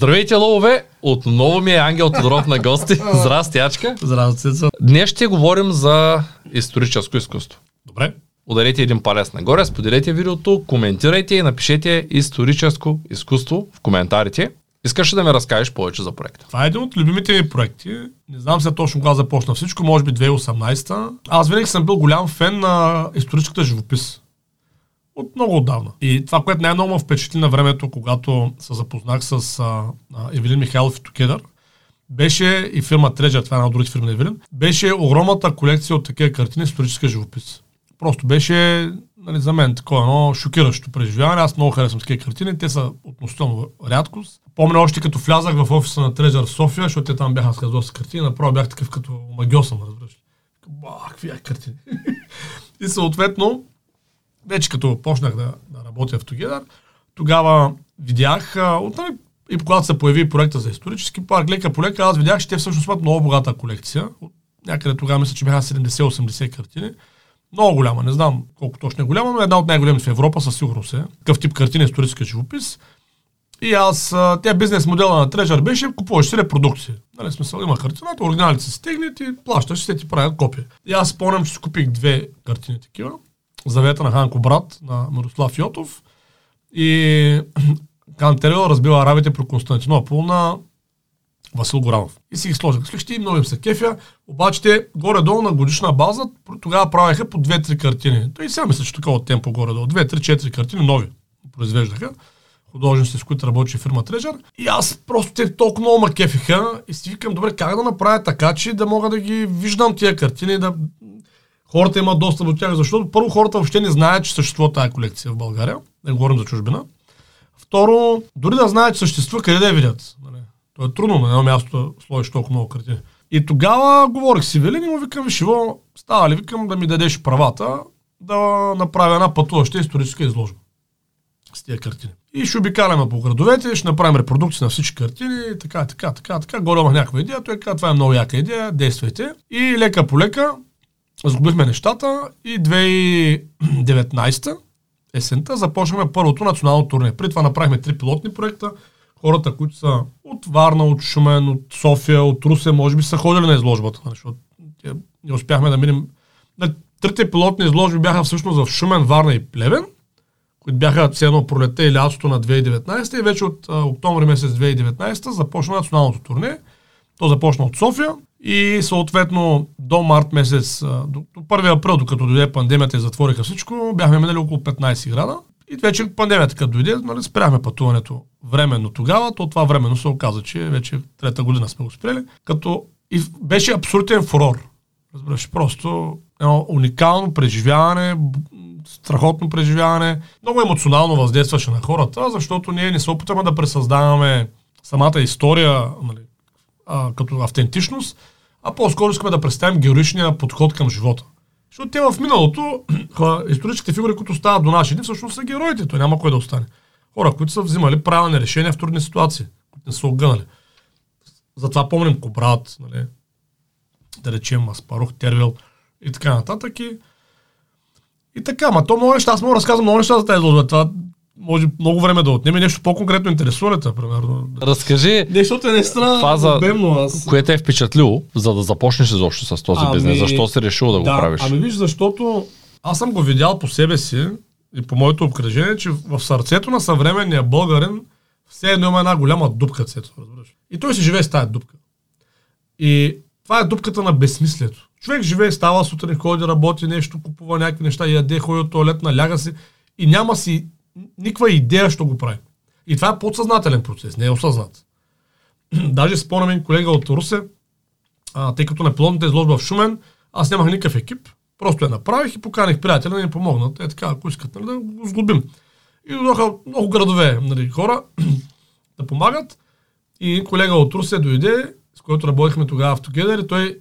Здравейте, ловове! Отново ми е Ангел Тодоров на гости. Здрасти, Ячка. Здрасти. Днес ще говорим за историческо изкуство. Добре. Ударете един палец нагоре, споделете видеото, коментирайте и напишете историческо изкуство в коментарите. Искаш ли да ми разкажеш повече за проекта? Това е един от любимите ми проекти. Не знам се точно кога започна всичко, може би 2018. Аз винаги съм бил голям фен на историческата живопис. От много отдавна. И това, което най-много ме впечатли на времето, когато се запознах с а, а, Евелин Михайлов и Токедър, беше и фирма Треджа, това е една от другите фирми на Евелин, беше огромната колекция от такива картини историческа живопис. Просто беше нали, за мен такова едно шокиращо преживяване. Аз много харесвам такива картини. Те са относително рядкост. Помня още като влязах в офиса на Трежър в София, защото те там бяха с доста картини, направо бях такъв като магиосъм, разбираш. Ба, какви картини. и съответно, вече като почнах да, да работя в Together, тогава видях, от, нали, и когато се появи проекта за исторически парк, лека по лека, аз видях, че те всъщност имат много богата колекция. От някъде тогава мисля, че бяха 70-80 картини. Много голяма, не знам колко точно е голяма, но една от най-големите в Европа със сигурност е. Какъв тип картина, историческа живопис. И аз, тя бизнес модела на Treasure беше, купуваш си репродукции. Нали, смисъл, има картината, оригиналите се стегнат и плащаш, се ти правят копия. И аз спомням, че си купих две картини такива. Завета на Ханко брат, на Мирослав Йотов. И Кантерел разбила арабите про Константинопол на Васил Горанов. И си ги сложих. Слушайте, много им се кефя, обаче те горе-долу на годишна база тогава правеха по 2-3 картини. Той и сега мисля, че такова темпо горе-долу. 2-3-4 картини нови произвеждаха художници, с които работи фирма Treasure. И аз просто те толкова много ме кефиха и си викам, добре, как да направя така, че да мога да ги виждам тия картини, да хората имат достъп до тях, защото първо хората въобще не знаят, че съществува тази колекция в България, да говорим за чужбина. Второ, дори да знаят, че съществува, къде да я видят. Нали? То е трудно на едно място да сложиш толкова много картини. И тогава говорих с Ивелин и му викам, Вишиво, става ли викам да ми дадеш правата да направя една пътуваща историческа изложба с тия картини. И ще обикаляме по градовете, ще направим репродукция на всички картини, така, така, така, така. Горе имах някаква идея, той каза, това е много яка идея, действайте. И лека по лека сгубихме нещата и 2019 есента започнахме първото национално турне. При това направихме три пилотни проекта. Хората, които са от Варна, от Шумен, от София, от Русе, може би са ходили на изложбата, защото не успяхме да минем. Трите пилотни изложби бяха всъщност в Шумен, Варна и Плевен – които бяха цено пролета и лятото на 2019 и вече от а, октомври месец 2019 започна националното турне. То започна от София и съответно до март месец, до, до 1 април, докато дойде пандемията и затвориха всичко, бяхме минали около 15 града. И вече пандемията като дойде, нали, спряхме пътуването временно тогава, то това временно се оказа, че вече трета година сме го спрели, като и беше абсолютен фурор. Разбираш, просто едно уникално преживяване, страхотно преживяване. Много емоционално въздействаше на хората, защото ние не се опитваме да пресъздаваме самата история нали, а, като автентичност, а по-скоро искаме да представим героичния подход към живота. Защото те в миналото, историческите фигури, които стават до наши дни, всъщност са героите. Той няма кой да остане. Хора, които са взимали правилни решения в трудни ситуации, които не са огънали. Затова помним Кобрат, нали, да речем Аспарух, Тервил и така нататък. И и така, ма то много неща, аз мога да разказвам много неща за тази изложба. Това може много време да отнеме нещо по-конкретно интересуването, примерно. Разкажи Нещото е наистина фаза, обемно. Аз... Което е впечатлило, за да започнеш изобщо с този ами, бизнес? Защо си решил да, да го правиш? Ами виж, защото аз съм го видял по себе си и по моето обкръжение, че в сърцето на съвременния българин все едно има една голяма дупка, цето, разбираш. И той си живее с тази дупка. И това е дупката на безсмислието. Човек живее, става сутрин, ходи, работи нещо, купува някакви неща, яде, ходи от туалет, наляга си и няма си никаква идея, що го прави. И това е подсъзнателен процес, не е осъзнат. Даже спомням колега от Русе, а, тъй като на пилотната изложба в Шумен, аз нямах никакъв екип, просто я направих и поканих приятели да ни помогнат. Е така, ако искат нали, да го сглобим. И дойдоха много градове нали, хора да помагат. И колега от Русе дойде, с който работихме тогава в Together и той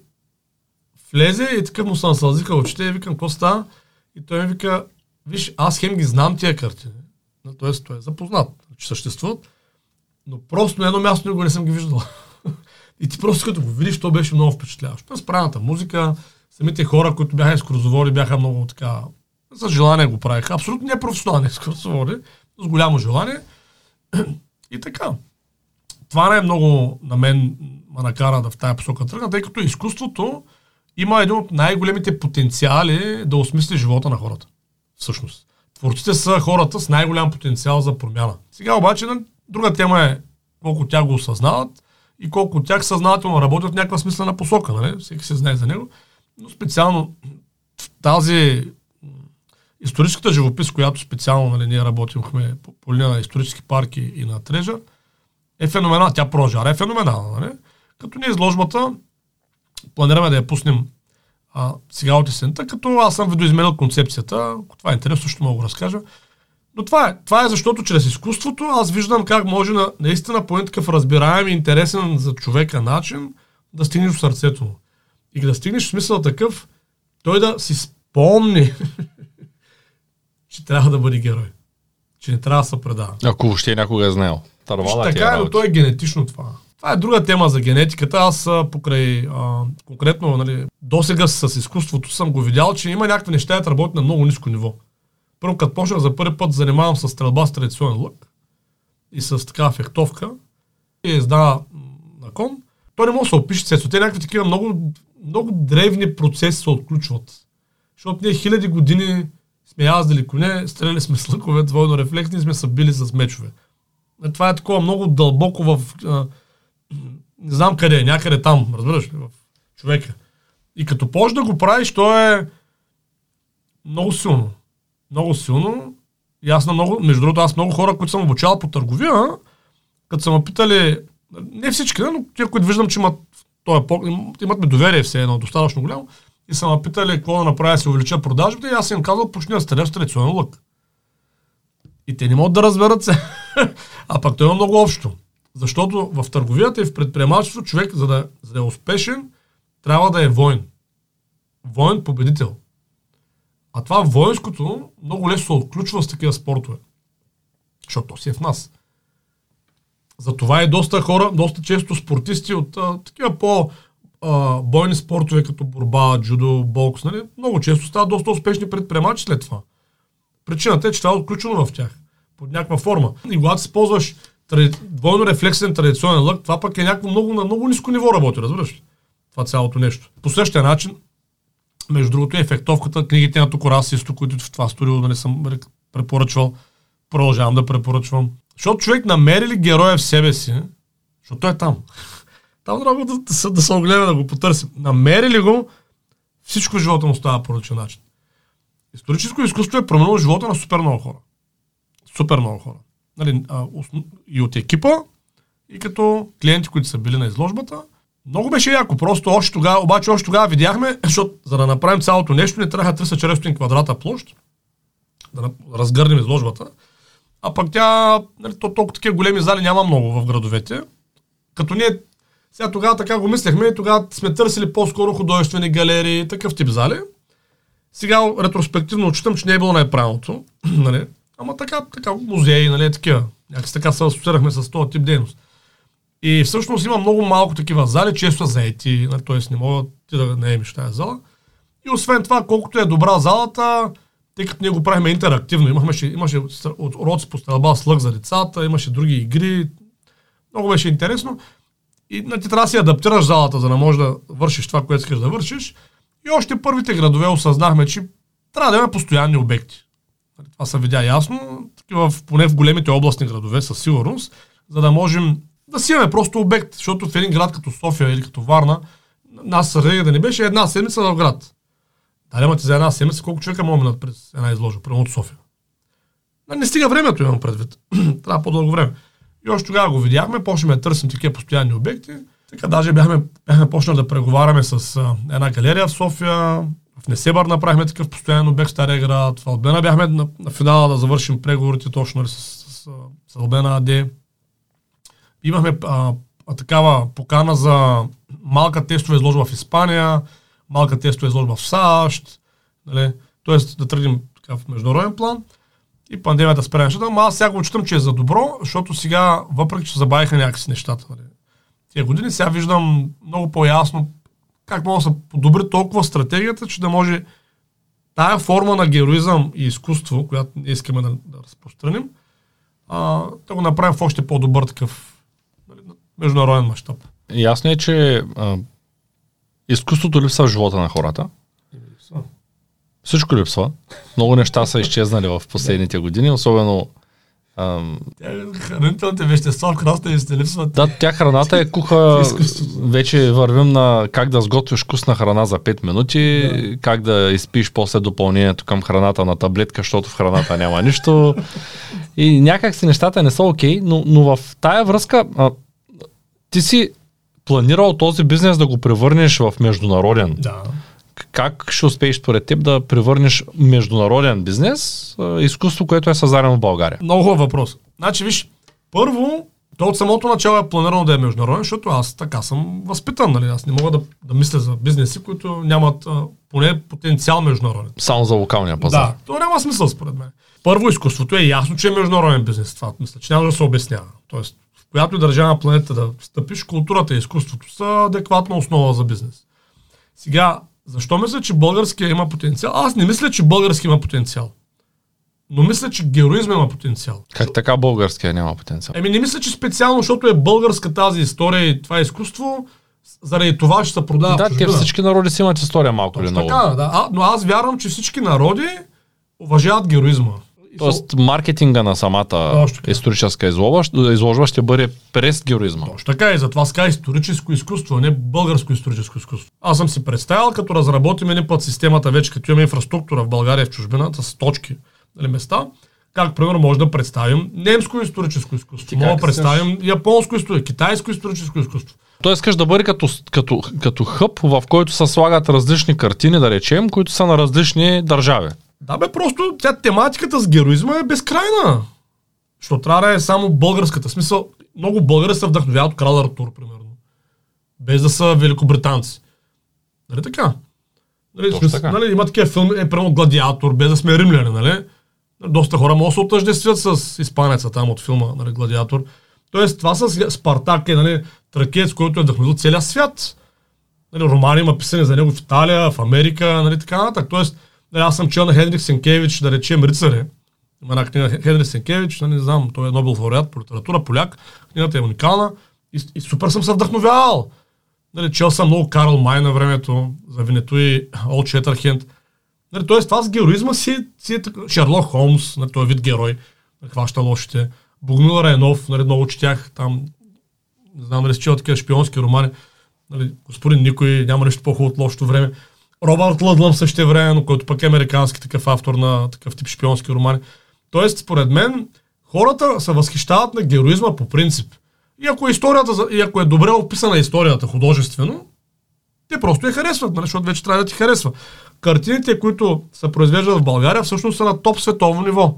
влезе и такъв му се насълзиха очите и викам, какво става? И той ми вика, виж, аз хем ги знам тия картини. Тоест, той е запознат, че съществуват, но просто на едно място го не съм ги виждал. и ти просто като го видиш, то беше много впечатляващо. Справената музика, самите хора, които бяха екскурзоводи, бяха много така, за желание го правиха. Абсолютно не професионални екскурзоводи, с голямо желание. и така. това не е много на мен ма накара да в тая посока тръгна, тъй като изкуството има един от най-големите потенциали да осмисли живота на хората. Всъщност. Творците са хората с най-голям потенциал за промяна. Сега обаче друга тема е колко тя го осъзнават и колко от тях съзнателно работят в някаква смислена посока. Нали? Всеки се знае за него. Но специално в тази историческата живопис, която специално нали, ние работихме по, по линия на исторически парки и на Трежа, е феноменална. Тя прожара е феноменална. Нали? Като ние изложбата планираме да я пуснем а, сега от есента, като аз съм видоизменил концепцията. Ако това е интересно, ще мога да разкажа. Но това е. Това е защото чрез изкуството аз виждам как може на, наистина по такъв разбираем и интересен за човека начин да стигнеш в сърцето му. И да стигнеш в смисъл такъв, той да си спомни, че трябва да бъде герой. Че не трябва да се предава. Ако въобще някога е знаел. Тървала така е, но то е генетично това. Това е друга тема за генетиката. Аз покрай а, конкретно, нали, досега с изкуството съм го видял, че има някакви неща, да работят на много ниско ниво. Първо, като почнах за първи път занимавам с стрелба с традиционен лък и с такава фехтовка и езда на кон, то не може да се опише сетство. Те някакви такива много, много древни процеси се отключват. Защото ние хиляди години сме яздили коне, стреляли сме с лъкове, двойно рефлексни сме са били с мечове. Това е такова много дълбоко в... Не знам къде е, някъде там, разбираш ли, в човека. И като почнеш да го правиш, то е много силно много силно. И аз на много, между другото, аз много хора, които съм обучавал по търговия, като са ме питали, не всички, но тия, които виждам, че имат, той е имат ми доверие все едно, достатъчно голямо, и са ме питали какво да направя, се увелича продажбите, и аз им казал, почни да стреляш традиционен лък. И те не могат да разберат се. а пък той има много общо. Защото в търговията и в предприемачеството човек, за да, за да е успешен, трябва да е воин. Воин победител. А това воинското много лесно се отключва с такива спортове. Защото то си е в нас. Затова и доста хора, доста често спортисти от а, такива по бойни спортове, като борба, джудо, бокс, нали, много често стават доста успешни предприемачи след това. Причината е, че това е отключено в тях. Под някаква форма. И когато се ползваш двойно рефлексен традиционен лък, това пък е някакво много, на много ниско ниво работи, разбираш Това цялото нещо. По същия начин, между другото, ефектовката, книгите на Токорасисто, които в това студио нали, съм препоръчвал, продължавам да препоръчвам. Защото човек намери ли героя в себе си, защото той е там. Там трябва да, да, да се огледа, да го потърсим. Намери ли го, всичко в живота му става по различен начин. Историческо изкуство е променило живота на супер много хора. Супер много хора. Нали, а, и от екипа, и като клиенти, които са били на изложбата, много беше яко, просто още тогава, обаче още тогава видяхме, защото за да направим цялото нещо, не трябваха 300-400 квадрата площ, да разгърнем изложбата. А пък тя, нали, то, толкова такива големи зали няма много в градовете. Като ние сега тогава така го мислехме тогава сме търсили по-скоро художествени галерии, такъв тип зали. Сега ретроспективно отчитам, че не е било най-правилното. нали? Ама така, така, музеи, нали, такива. Някакси така се асоциирахме с този тип дейност. И всъщност има много малко такива зали, често са заети, нали, т.е. не могат ти да наемиш тази зала. И освен това, колкото е добра залата, тъй като ние го правихме интерактивно, имаше, имаше уроци по стрелба с лък за децата, имаше други игри, много беше интересно. И на ти трябва да си адаптираш залата, за да можеш да вършиш това, което искаш да вършиш. И още първите градове осъзнахме, че трябва да има постоянни обекти. Това се видя ясно, такива, поне в големите областни градове със сигурност, за да можем да си имаме просто обект, защото в един град като София или като Варна, нас стратегия да не беше една седмица в град. Да, няма ти за една седмица колко човека могат минат през една изложа, прямо от София. Не стига времето, имам предвид. Трябва по-дълго време. И още тогава го видяхме, почнахме да търсим такива постоянни обекти. Така даже бяхме, бяхме почнали да преговаряме с а, една галерия в София. В Несебър направихме такъв постоянен обект в Стария град. В Албена бяхме на, на финала да завършим преговорите точно нали, с, с, с, с Албена АД. Имахме а, а, такава покана за малка тестова изложба в Испания, малка тестова изложба в САЩ, нали? т.е. да тръгнем така в международен план и пандемията спря нещата, но аз сега го отчитам, че е за добро, защото сега, въпреки че забавиха някакси нещата, нали? тия години, сега виждам много по-ясно как може да се подобри толкова стратегията, че да може тая форма на героизъм и изкуство, която ние искаме да, да разпространим, а, да го направим в още по-добър такъв международен мащаб. Ясно е, че а, изкуството липсва в живота на хората. Всичко липсва. Много неща са изчезнали в последните години, особено ам, Хранителните вещества в храната ви сте липсват. Да, тя храната е куха. Вече вървим на как да сготвиш вкусна храна за 5 минути, Да. как да изпиш после допълнението към храната на таблетка, защото в храната няма нищо. И някак си нещата не са окей, но, но в тая връзка а, ти си планирал този бизнес да го превърнеш в международен. Да. Как ще успееш според теб да превърнеш международен бизнес, изкуство, което е създадено в България? Много хубав въпрос. Значи, виж, първо, то от самото начало е планирано да е международен, защото аз така съм възпитан, нали? Аз не мога да, да мисля за бизнеси, които нямат а, поне потенциал международен. Само за локалния пазар. Да, то няма смисъл според мен. Първо, изкуството е ясно, че е международен бизнес. Това мисля, че няма да се обяснява. Тоест, в която и държава на планета да стъпиш, културата и изкуството са адекватна основа за бизнес. Сега, защо мисля, че българския има потенциал? Аз не мисля, че български има потенциал. Но мисля, че героизма има потенциал. Как така българския няма потенциал? Еми не мисля, че специално, защото е българска тази история и това изкуство, заради това ще се продава. Да, те всички народи си имат история малко или Точно много. така, да. А, но аз вярвам, че всички народи уважават героизма. Тоест маркетинга на самата историческа изложба, изложба ще бъде през героизма. Точно така и затова ска историческо изкуство, а не българско историческо изкуство. Аз съм си представил, като разработим един път системата вече, като имаме инфраструктура в България в чужбината с точки, нали, места, как, примерно, може да представим немско историческо изкуство, може да представим японско историческо, китайско историческо изкуство. Той искаш да бъде като, като, като хъб, в който се слагат различни картини, да речем, които са на различни държави. Да бе, просто тя тематиката с героизма е безкрайна. Що трябва да е само българската. В Смисъл, много българи се вдъхновяват от крал Артур, примерно. Без да са великобританци. Нали така? Нали, Точно така. нали, има такива филми, е примерно Гладиатор, без да сме римляни, нали? Доста хора могат да се отъждествят с испанеца там от филма, нали, Гладиатор. Тоест, това с Спартак е, нали, тракиец, който е вдъхновил целия свят. Нали, романи има писани за него в Италия, в Америка, нали, така нататък. Тоест, нали, аз съм чел на Хенрик Сенкевич, да речем Рицаре. Има една книга Хенрик Сенкевич, нали, не знам, той е Нобел лауреат по литература, поляк. Книгата е уникална и, и супер съм се вдъхновявал. Нали, чел съм много Карл Май на времето, за Винето и Олд Шетърхенд. Нали, тоест, това с героизма си, си е така. Шерлок Холмс, нали, той е вид герой, нали, хваща лошите. Богомил Райнов, нали, много четях там, не знам дали си чел такива шпионски романи. Нали, господин никой, няма нищо по-хубаво от лошото време. Робърт Лъдлъм също време, но който пък е американски такъв автор на такъв тип шпионски романи. Тоест, според мен, хората се възхищават на героизма по принцип. И ако, е историята, и ако е добре описана историята художествено, те просто я харесват, нали, защото вече трябва да ти харесва. Картините, които се произвеждат в България, всъщност са на топ световно ниво.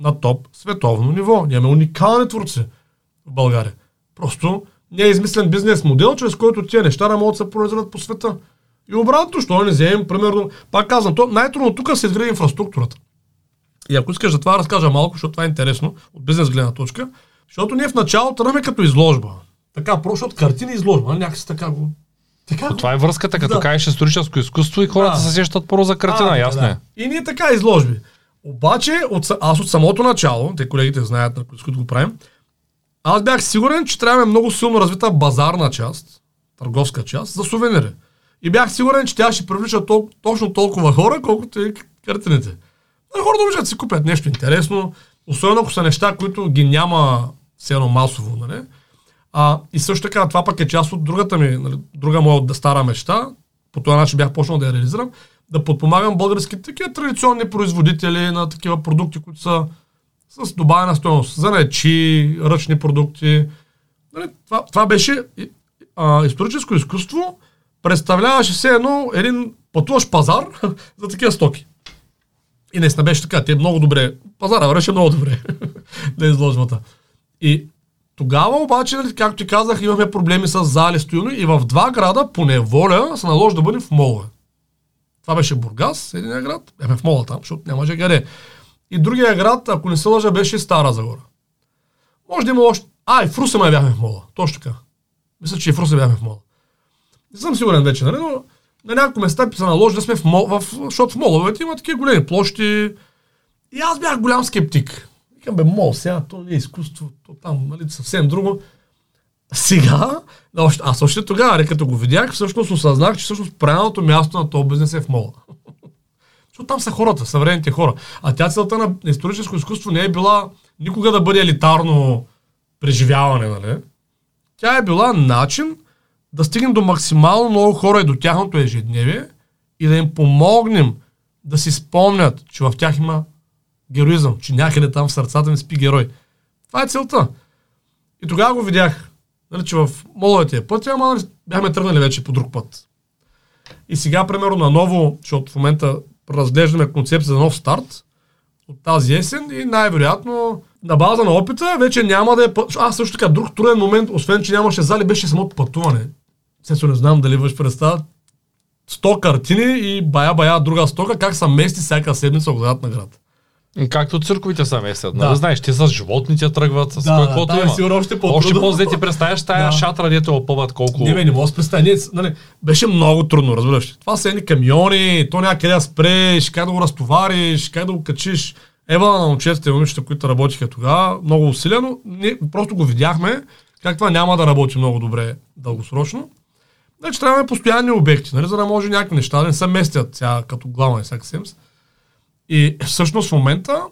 На топ световно ниво. Ние уникални творци в България. Просто не е измислен бизнес модел, чрез който тия неща не могат да се произведат по света. И обратно, що не вземем, примерно, пак казвам, то най-трудно тук се изгради инфраструктурата. И ако искаш за това разкажа малко, защото това е интересно от бизнес гледна точка, защото ние в началото тръгнем като изложба. Така, просто от картина изложба, нали, някакси така го... Така го Това е връзката, като Да. кажеш историческо изкуство и хората Да. се сещат първо за картина, А, ясно да. е. И ние така изложби. Обаче, от, аз от самото начало, те колегите знаят, на които с които го правим, аз бях сигурен, че трябва е много силно развита базарна част, търговска част, за сувенири. И бях сигурен, че тя ще привлича тол- точно толкова хора, колкото и картините. А хората обичат да си купят нещо интересно, особено ако са неща, които ги няма все едно масово, нали? А, и също така, това пък е част от другата ми, нали, друга моя стара мечта, по този начин бях почнал да я реализирам, да подпомагам българските такива традиционни производители на такива продукти, които са с добавена стоеност. Занечи, ръчни продукти. Нали, това, това беше а, историческо изкуство, представляваше все едно един пътуваш пазар за такива стоки. И наистина беше така. Те много добре. Пазара вървеше много добре на изложбата. И тогава обаче, нали, както ти казах, имахме проблеми с зали, стоилно и в два града по неволя се наложи да бъдем в мола. Това беше Бургас, един град. Бяхме в мола там, защото нямаше къде. И другия град, ако не се лъжа, беше Стара Загора. Може да има още... А, и в Русе май бяхме в мола. Точно така. Мисля, че и в Русе бяхме в мола. Не съм сигурен вече, нали, но на няколко места се наложи да сме в мол, в, защото в моловете има такива големи площи. И аз бях голям скептик. Викам, бе, мол, сега то не е изкуство, то там, нали, съвсем друго. Сега, аз още тогава, нали, като го видях, всъщност осъзнах, че всъщност правилното място на този бизнес е в мола. Защото там са хората, съвременните хора. А тя целта на историческо изкуство не е била никога да бъде елитарно преживяване, нали? Тя е била начин да стигнем до максимално много хора и до тяхното ежедневие и да им помогнем да си спомнят, че в тях има героизъм, че някъде там в сърцата ми спи герой. Това е целта. И тогава го видях, нали, че в моловете е път, ама нали, бяхме тръгнали вече по друг път. И сега, примерно, на ново, защото в момента разглеждаме концепция за нов старт от тази есен и най-вероятно на база на опита вече няма да е... Път... Аз също така, друг труден момент, освен че нямаше зали, беше самото пътуване. Сесо не знам дали върш представа. 100 картини и бая-бая друга стока, как са мести всяка седмица от град на град. Както цирковите са местят, Да. нали? Знаеш, те с животните тръгват, с Да, каквото да, има. сигурно още по Още по-зле ти представяш тая Да. шатра, дето опъват колко... Не, бе, не мога да представя. Нали, беше много трудно, разбираш. Това са едни камиони, то няма къде да спреш, как да го разтовариш, как да го качиш. Ева на момчетите и момичета, които работиха тогава, много усилено. Ние просто го видяхме, как това няма да работи много добре дългосрочно. Значи трябваме постоянни обекти, нали, за да може някакви неща да не се местят сега като главна и всяка. И всъщност в момента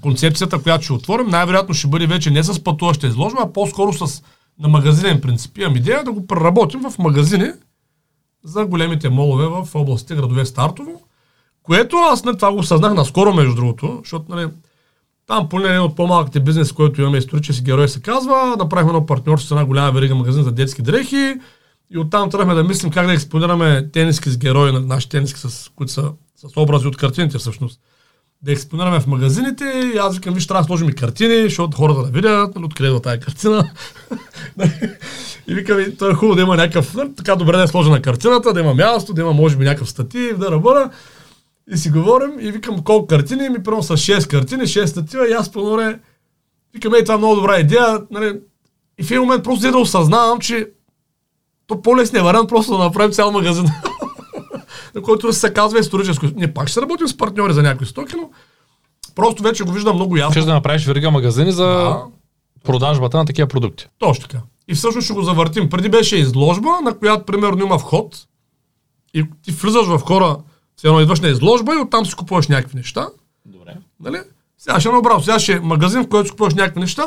концепцията, която ще отворим, най-вероятно ще бъде вече не с пътуваща изложба, а по-скоро с на магазинен принцип. Имам идея да го преработим в магазини за големите молове в областите градове Стартово, което аз на това го осъзнах наскоро, между другото, защото нали, там поне един от по-малките бизнес, който имаме исторически герой, се казва, направихме едно партньорство с една голяма верига магазин за детски дрехи и оттам тръгнахме да мислим как да експонираме тениски с герои, на наши тениски, с, които са с образи от картините всъщност. Да експонираме в магазините и аз викам, виж, трябва да сложим и картини, защото хората да видят, нали, откъде е тази картина. и викам, и то е хубаво да има някакъв, нали, така добре да е сложена картината, да има място, да има може би някакъв статив, да работя. И си говорим и викам колко картини, ми първо с 6 картини, 6 статива и аз по време викам, ей, това е много добра идея. Нали, и в един момент просто да осъзнавам, че то по-лесният вариант просто да направим цял магазин. на който се казва историческо. Не, пак ще работим с партньори за някакви стоки, но просто вече го виждам много ясно. Искаш да направиш верига магазини за Да, продажбата на такива продукти. точно така. И всъщност ще го завъртим. Преди беше изложба, на която примерно има вход и ти влизаш в хора, все едно идваш на изложба и оттам си купуваш някакви неща. Добре. Нали? Сега ще е наобратно. Сега ще е магазин, в който си купуваш някакви неща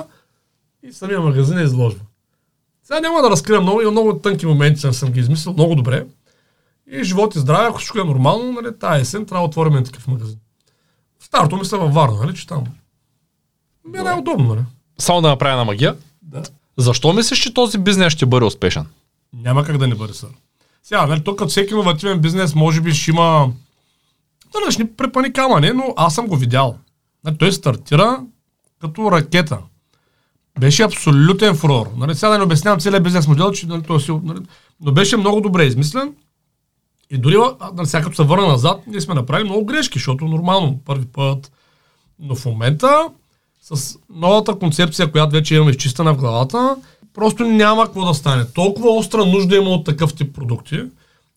и самия магазин е изложба. Сега няма да разкрия много, има много тънки моменти, съм, съм ги измислил много добре. И живот и здраве, ако всичко е нормално, нали, тази есен трябва да отворим такъв магазин. В старото мисля във Варна, нали, че там ми е най-удобно, нали? Само да направя на магия. Да. Защо мислиш, че този бизнес ще бъде успешен? Няма как да не бъде сър. Сега, нали, то като всеки иновативен бизнес, може би ще има да ще ни препани камъни, но аз съм го видял. Нали, той стартира като ракета. Беше абсолютен фурор. Нали, сега да не обяснявам целият бизнес модел, че нали, си, нали, но беше много добре измислен. И дори, нали, сега като се върна назад, ние сме направили много грешки, защото нормално, първи път. Но в момента, с новата концепция, която вече имаме изчистена в главата, просто няма какво да стане. Толкова остра нужда има от такъв тип продукти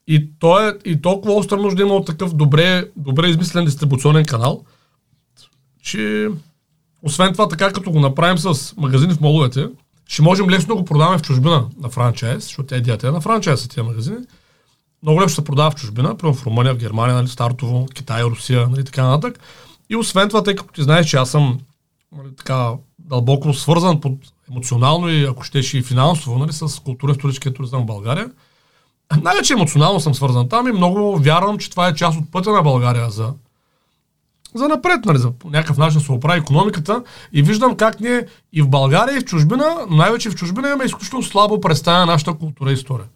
и, то е, и толкова остра нужда има от такъв добре, добре измислен дистрибуционен канал, че освен това, така като го направим с магазини в моловете, ще можем лесно да го продаваме в чужбина на франчайз, защото идеята е на франчайз са тия магазини. Много лесно се продава в чужбина, примерно в Румъния, в Германия, нали, Стартово, Китай, Русия, нали, така нататък. И освен това, тъй като ти знаеш, че аз съм нали, така дълбоко свързан под емоционално и ако щеше и финансово нали, с културно-историческия туризъм в България, най-вече емоционално съм свързан там и много вярвам, че това е част от пътя на България за, за напред, нали, за по някакъв начин се оправи економиката и виждам как ние и в България, и в чужбина, най-вече в чужбина имаме изключително слабо представя нашата култура и история.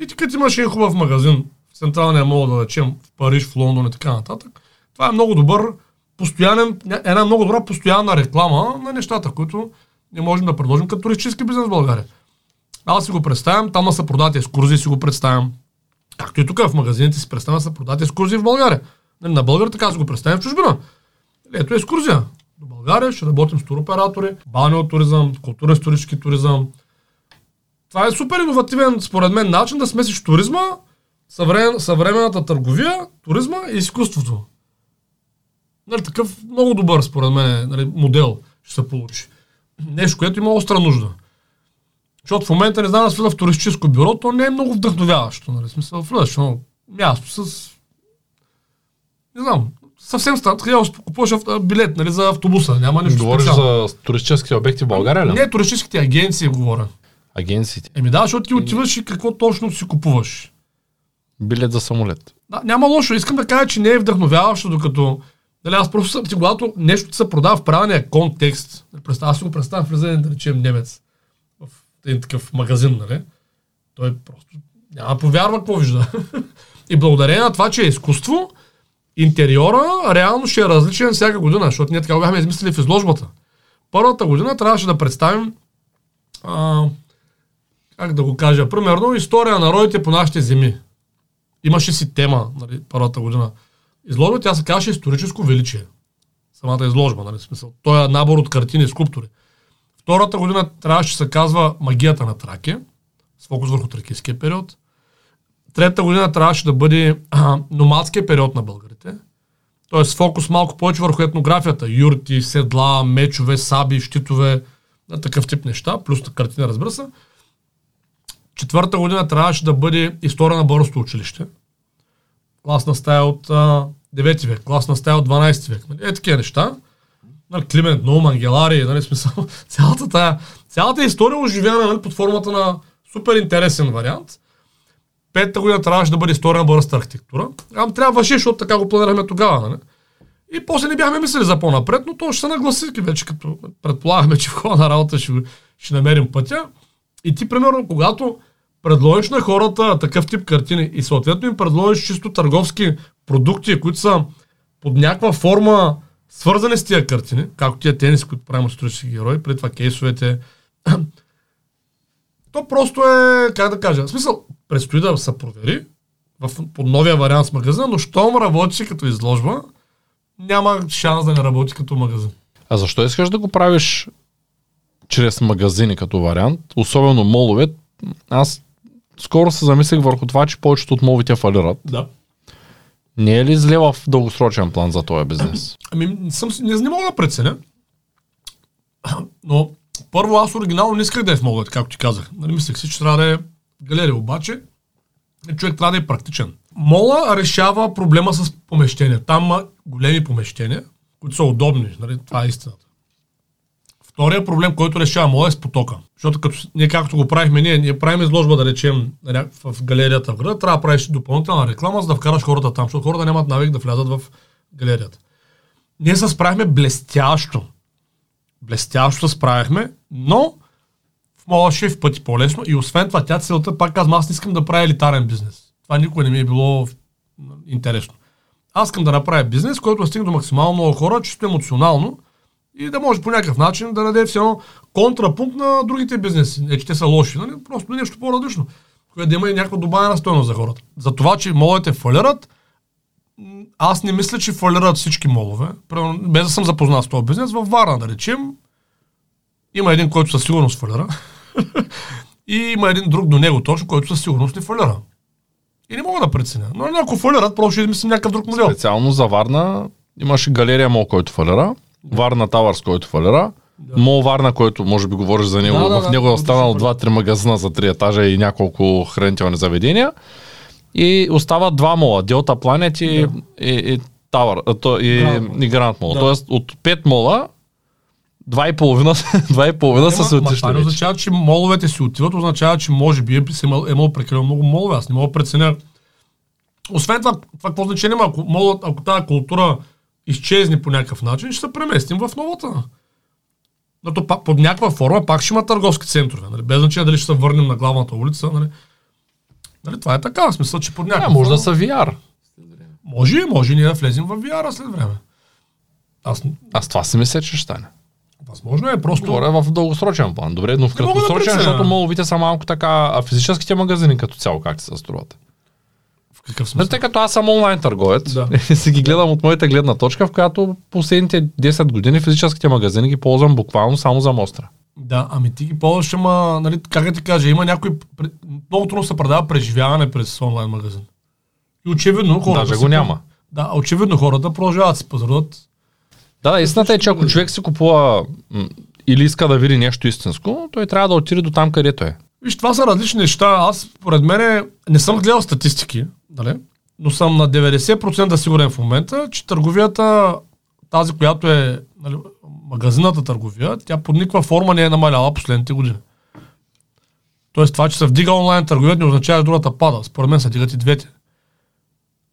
И ти като имаш един хубав магазин в Централния мол, да речем, в Париж, в Лондон и така нататък, това е много добър, постоянен, една много добра постоянна реклама на нещата, които не можем да предложим като туристически бизнес в България. Аз си го представям, там да се продават екскурзии, си го представям. Както и тук в магазините си представям да се продават екскурзии в България. Нали, На българ така си го представям в чужбина. Ето екскурзия. До България ще работим с туроператори, балнеотуризъм, културно-исторически туризъм. Това е супер иновативен, според мен, начин да смесиш туризма, съвремен, съвременната търговия, туризма и изкуството. Нали, такъв много добър, според мен, нали, модел ще се получи. Нещо, което има остра нужда. Защото в момента не знам да в туристическо бюро, то не е много вдъхновяващо. Нали? Смисъл, влизаш място с... Не знам, съвсем стана. Трябва да купуваш билет нали, за автобуса. Няма нищо Говориш специално. за туристическите обекти в България ли? Не, туристическите агенции говоря. Агенциите. Еми да, защото ти отиваш и какво точно си купуваш. Билет за самолет. Да, няма лошо. Искам да кажа, че не е вдъхновяващо, докато Дали, аз просто съм, ти, когато нещо се продава в правилния контекст, аз си го представям влезе, да речем, немец в един такъв магазин, нали? Той просто няма повярва какво вижда. И благодарение на това, че е изкуство, интериора реално ще е различен всяка година, защото ние така го бяхме измислили в изложбата. Първата година трябваше да представим а, как да го кажа, примерно история на народите по нашите земи. Имаше си тема, нали, първата година. Изложба, тя се казваше историческо величие. Самата изложба, нали, смисъл. Той е набор от картини и скулптури. Втората година трябваше да се казва магията на Тракия, с фокус върху тракийския период. Третата година трябваше да бъде номадския период на българите, т.е. фокус малко повече върху етнографията. Юрти, седла, мечове, саби, щитове, на такъв тип неща, плюс картина, разбира се. Четвърта година трябваше да бъде история на българското училище. Класна стая от а, 9 век, класна стая от 12 век. Нали? Е, такива неща. Нали, Климент Нум, Ангелари, нали, смисъл, цялата, тая, цялата история е оживяна нали, под формата на супер интересен вариант. Петата година трябваше да бъде история на българската архитектура. Ам трябваше, защото така го планирахме тогава. Нали? И после не бяхме мислили за по-напред, но то ще се нагласи вече, като предполагаме, че в хода на работа ще, ще намерим пътя. И ти, примерно, когато предложиш на хората такъв тип картини и съответно им предложиш чисто търговски продукти, които са под някаква форма свързани с тия картини, както тия тениси, които правим от исторически герои, преди това кейсовете, то просто е, как да кажа, в смисъл, предстои да се провери в, под новия вариант с магазина, но щом работи като изложба, няма шанс да не работи като магазин. А защо искаш да го правиш чрез магазини като вариант, особено молове? Аз скоро се замислих върху това, че повечето от моловите фалират. Да. Не е ли зле в дългосрочен план за този бизнес? Ами, не съм, не, не мога да преценя. Но първо аз оригинално не исках да е в Молът, както ти казах. Нали, мислех си, че трябва да е галерия, обаче човек трябва да е практичен. Мола решава проблема с помещения. Там има големи помещения, които са удобни. Нали? Това е истината. Втория проблем, който решава Мола е с потока. Защото като, ние както го правихме, ние, ние правим изложба, да речем, в галерията в града, трябва да правиш допълнителна реклама, за да вкараш хората там, защото хората нямат навик да влязат в галерията. Ние се справихме блестящо. Блестящо се справихме, но в моя ще е в пъти по-лесно и освен това тя целта, пак казвам, аз не искам да правя елитарен бизнес. Това никога не ми е било интересно. Аз искам да направя бизнес, който да стигне до максимално много хора, чисто емоционално и да може по някакъв начин да даде все едно контрапункт на другите бизнеси. Не, че те са лоши, нали? просто нещо по-различно, което да има и някаква добавена стойност за хората. За това, че моловете фалират, аз не мисля, че фалират всички молове. Без да съм запознат с този бизнес, във Варна, да речем, има един, който със сигурност фалира. и има един друг до него точно, който със сигурност не фалира. И не мога да преценя. Но ако фалират, просто ще измислим някакъв друг модел. Специално за Варна имаше галерия Мол, който фалира, Варна Тавърс, който фалира, Мол Варна, който може би говориш за него, Да, да, в да, него е който останал фалира. 2-3 магазина за 3 етажа и няколко хранителни заведения. И остават два мола, Делта Планет и, и, и, Тавър, а, то, и Гранд Мол. Да. Тоест от 5 мола, два и половина, два и половина са се отишли това не означава, че моловете си отиват, означава, че може би е имал, е имал прекалено много молове. Аз не мога да преценя. Освен това, това какво значение има, ако, молът, ако тази култура изчезне по някакъв начин, ще се преместим в новата. Но то пак, под някаква форма пак ще има търговски центрове. Нали? Без значение дали ще се върнем на главната улица. Нали? Нали? Това е така, в смисъл, че под някаква А, може да форма- са VR. Може и може ние да влезем в VR след време. Аз, Аз това си мисля, че ще стане. Възможно е просто... Говоря в дългосрочен план. Добре, но в да краткосрочен, преценя. защото моловите са малко така, а физическите магазини като цяло как се струват? В какъв смисъл? тъй като аз съм онлайн търговец Да. си ги гледам от моята гледна точка, в която последните 10 години физическите магазини ги ползвам буквално само за мостра. Да, ами ти ги ползваш, ама, нали, как да ти кажа, има някой, много трудно се предава преживяване през онлайн магазин. И очевидно хората... Даже го няма. Да, очевидно хората продължават да си пазаруват. Да, истината е, че ако човек си купува или иска да види нещо истинско, той трябва да отиде до там, където е. Виж, това са различни неща. Аз, поред мен, не съм гледал статистики, нали? но съм на 90% сигурен в момента, че търговията, тази, която е нали, магазината търговия, тя под никаква форма не е намаляла последните години. Тоест това, че се вдига онлайн търговията, не означава, че другата пада. Според мен се дигат и двете.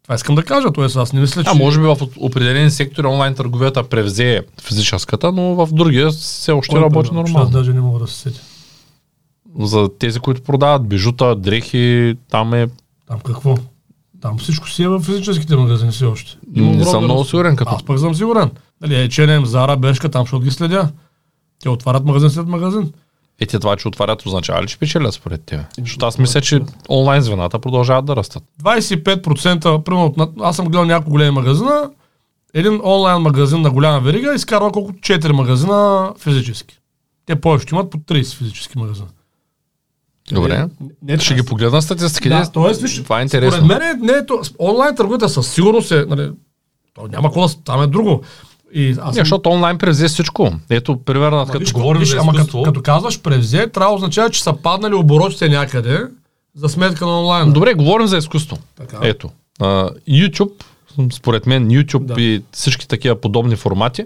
Това искам да кажа, т.е. аз не мисля, че... А може би в определени сектори онлайн търговията превзе физическата, но в другия все още Кой работи примерно? нормално. Аз даже не мога да се сетя. За тези, които продават бижута, дрехи, там е... Там какво? Там всичко си е в физическите магазини все още. Не огромни съм много сигурен като... Аз пък съм сигурен. Нали, H&M, Zara, Бершка, там защото ги следя. Те отварят магазин след магазин. Е, те това, че отварят, означава ли, че печелят според тебе? Защото аз мисля, че онлайн звената продължават да растат. 25%, примерно, аз съм гледал няколко големи магазина, един онлайн магазин на голяма верига изкарва колко 4 магазина физически. Те повечето имат по 30 физически магазина. Добре. Не, не, Ще ги погледна статистиките. Да, т.е. виж, това е интересно. Според мен не е онлайн търговията със сигурност е, нали, няма какво да там е друго. И аз Не, защото онлайн превзе всичко. Ето, примерно, Ама като виж, говорим виж, за ама като, като казваш превзе, трябва да означава, че са паднали оборотите някъде за сметка на онлайн. Добре, говорим за изкуство. Така. Ето. А, YouTube, според мен, YouTube Да. и всички такива подобни формати,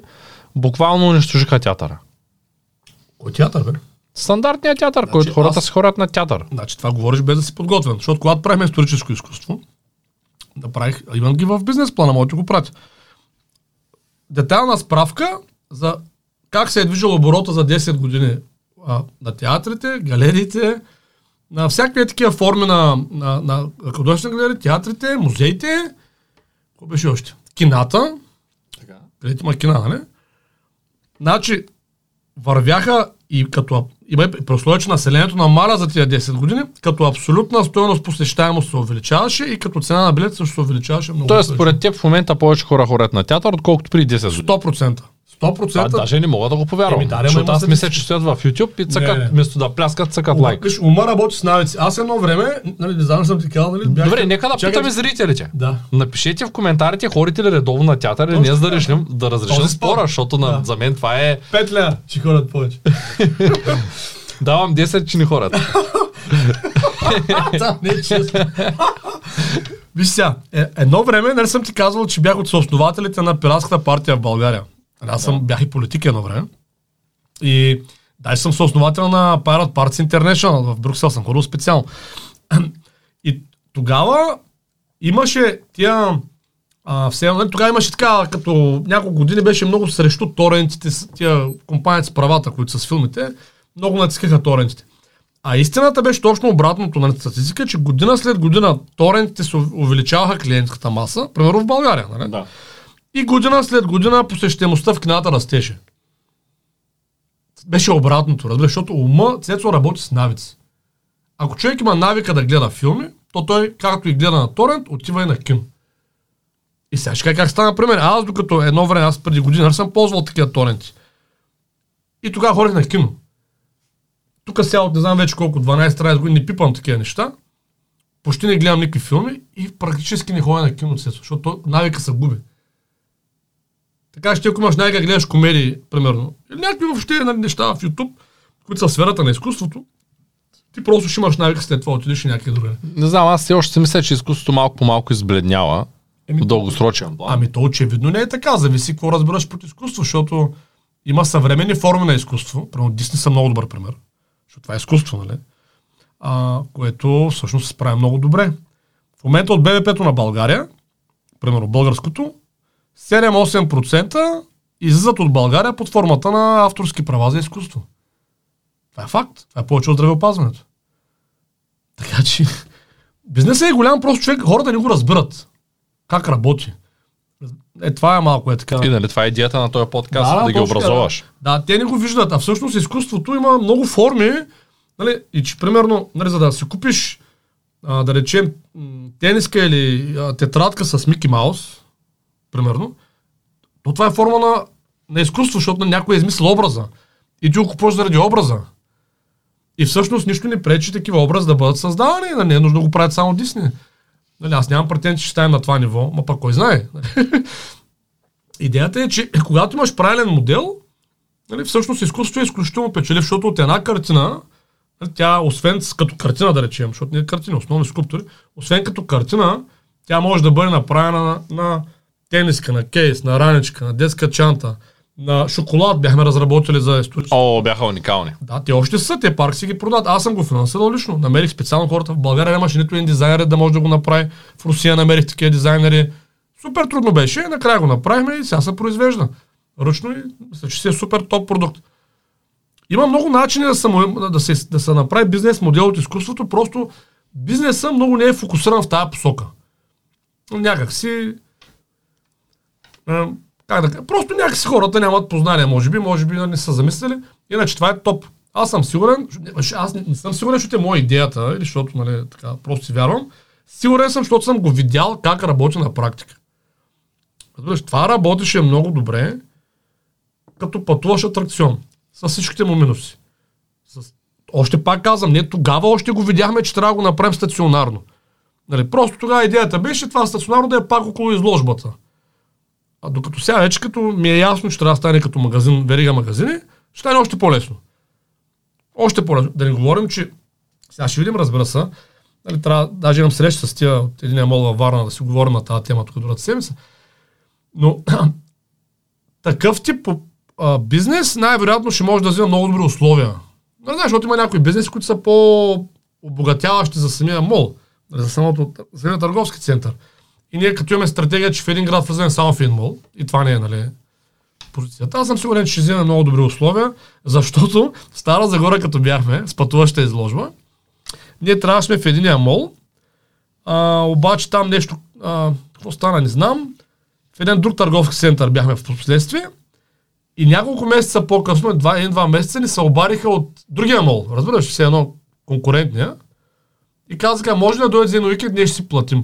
буквално унищожиха театъра. Кой театър, бе? Стандартният театър, Значи който хората аз- се хорят на театър. Значи това говориш без да си подготвен. Защото когато правихме историческо изкуство, да правих, а имам ги в бизнес плана, мога да го пратя. Детайлна справка за как се е движил оборота за 10 години а, на театрите, галериите, на всякакви такива форми на, на, на художествени галерии, театрите, музеите, какво беше още? Кината, където има кина, нали? Значи, вървяха и като има и при условие, че населението намаля за тия 10 години, като абсолютна стоеност посещаемост се увеличаваше и като цена на билет също се увеличаваше много. Тоест, според теб в момента повече хора хорят на театър, отколкото преди 10 години. 100%. 100%. Това даже не мога да го повярвам. Еми, да, защото аз мисля, че стоят в YouTube и цъкат, Не, не. вместо да пляскат, цъкат Ума, лайк. Виж, ума работи с навици. Аз едно време, нали, не знам, съм ти казал, нали, бях... Добре, нека да Чакай, питаме зрителите. Да. Напишете в коментарите, ходите ли редовно на театър или не, за да решим, да разрешим спора, защото на, Да. за мен това е... Пет ля, ще ходят повече. Давам 10, че ни хората. да, не честно. Виж сега, е, едно време, нали съм ти казвал, че бях от съоснователите на пиратската партия в България. Нали, Аз съм, бях и политик едно време. И даже съм съосновател на Pirate Parts International в Брюксел, съм ходил специално. И тогава имаше тия а, все, нали, тогава имаше така, като няколко години беше много срещу торентите, тия компаниите с правата, които са с филмите, много натискаха торентите. А истината беше точно обратното на статистика, че година след година торентите се увеличаваха клиентската маса, примерно в България. Нали? Да. И година след година посещаемостта в кината растеше. Беше обратното, разбираш, защото ума Цецо работи с навици. Ако човек има навика да гледа филми, то той, както и гледа на торент, отива и на кино. И сега ще как стана пример. Аз докато едно време, аз преди година съм ползвал такива торенти. И тогава ходих на кино. Тук сега от не знам вече колко, 12-13 години не пипам такива неща. Почти не гледам никакви филми и практически не ходя на кино, защото то- навика се губи. Така че ако имаш да гледаш комедии, примерно, или някакви въобще неща в YouTube, които са в сферата на изкуството, ти просто ще имаш навика след това отидеш и някъде другаде. Не знам, аз все още мисля, че изкуството малко по малко избледнява в дългосрочен план. Ами то очевидно не е така. Зависи какво разбираш под изкуство, защото има съвременни форми на изкуство. Примерно Дисни са много добър пример. Защото това е изкуство, нали? А, което всъщност се справя много добре. В момента от БВП-то на България, примерно българското, 7-8% излизат от България под формата на авторски права за изкуство. Това е факт. Това е повече от здравеопазването. Така че бизнесът е голям, просто човек, хората не го разбират. Как работи. Е, това е малко е така. И нали, това е идеята на този подкаст, да, да ги образоваш. Да. да, те не го виждат, а всъщност изкуството има много форми. Нали, и че, примерно, нали, за да си купиш, а, да речем, тениска или а, тетрадка с Мики Маус, примерно, то това е форма на, на изкуство, защото някой е измислил образа. И ти го купуваш заради образа. И всъщност нищо не пречи такива образи да бъдат създавани. Нали, Не е нужно да го правят само Дисни. Нали, аз нямам претенции, че ще ставим на това ниво, ма пък кой знае. Идеята е, че когато имаш правилен модел, Нали, всъщност изкуството е изключително печелив, защото от една картина, нали, тя, освен като картина да речем, защото не е картина, основни скулптури, освен като картина, тя може да бъде направена на, на тениска, на кейс, на раничка, на детска чанта, на шоколад бяхме разработили за исторически. О, бяха уникални. Да, те още са, те парк си ги продават. Аз съм го финансирал лично. Намерих специално хората в България, нямаше нито един дизайнер да може да го направи. В Русия намерих такива дизайнери. Супер трудно беше, накрая го направихме и сега се произвежда. Ръчно и мисля, че си е супер топ продукт. Има много начини да се, да се, да се направи бизнес модел от изкуството, просто бизнеса много не е фокусиран в тази посока. Някак си... а, Как да кажа? Просто някакси хората нямат познание, може би, може би не са замислили. Иначе това е топ. Аз съм сигурен, аз не, не съм сигурен, защото е моя идеята, или защото нали, така, просто си вярвам. Сигурен съм, защото съм го видял как работи на практика. Това работеше много добре, като пътуваш атракцион, с всичките му минуси. С... Още пак казвам, не тогава още го видяхме, че трябва да го направим стационарно. Нали, просто тогава идеята беше това стационарно да е пак около изложбата. А докато сега вече като ми е ясно, че трябва да стане като магазин, верига магазини, ще стане още по-лесно. Още по-лесно. Да не говорим, че сега ще видим, разбира се, нали, трябва, даже имам среща с тия от един мол във Варна да си говорим на тази тема тук другата седмица. Но такъв тип а, бизнес най-вероятно ще може да взема много добри условия. Не знаеш, защото има някои бизнеси, които са по-обогатяващи за самия мол, нали, за самото за самия търговски център. И ние като имаме стратегия, че в един град влезем само в един мол, и това не е, нали, позицията. Аз съм сигурен, че ще вземем много добри условия, защото в Стара Загора, като бяхме с пътуваща изложба, ние трябваше в единия мол, а, обаче там нещо, а, какво стана, не знам, в един друг търговски център бяхме в последствие и няколко месеца по-късно, два, един-два месеца, ни се обадиха от другия мол, разбираш, все едно конкурентния, и казаха, може да дойде за един уикенд, ние ще си платим.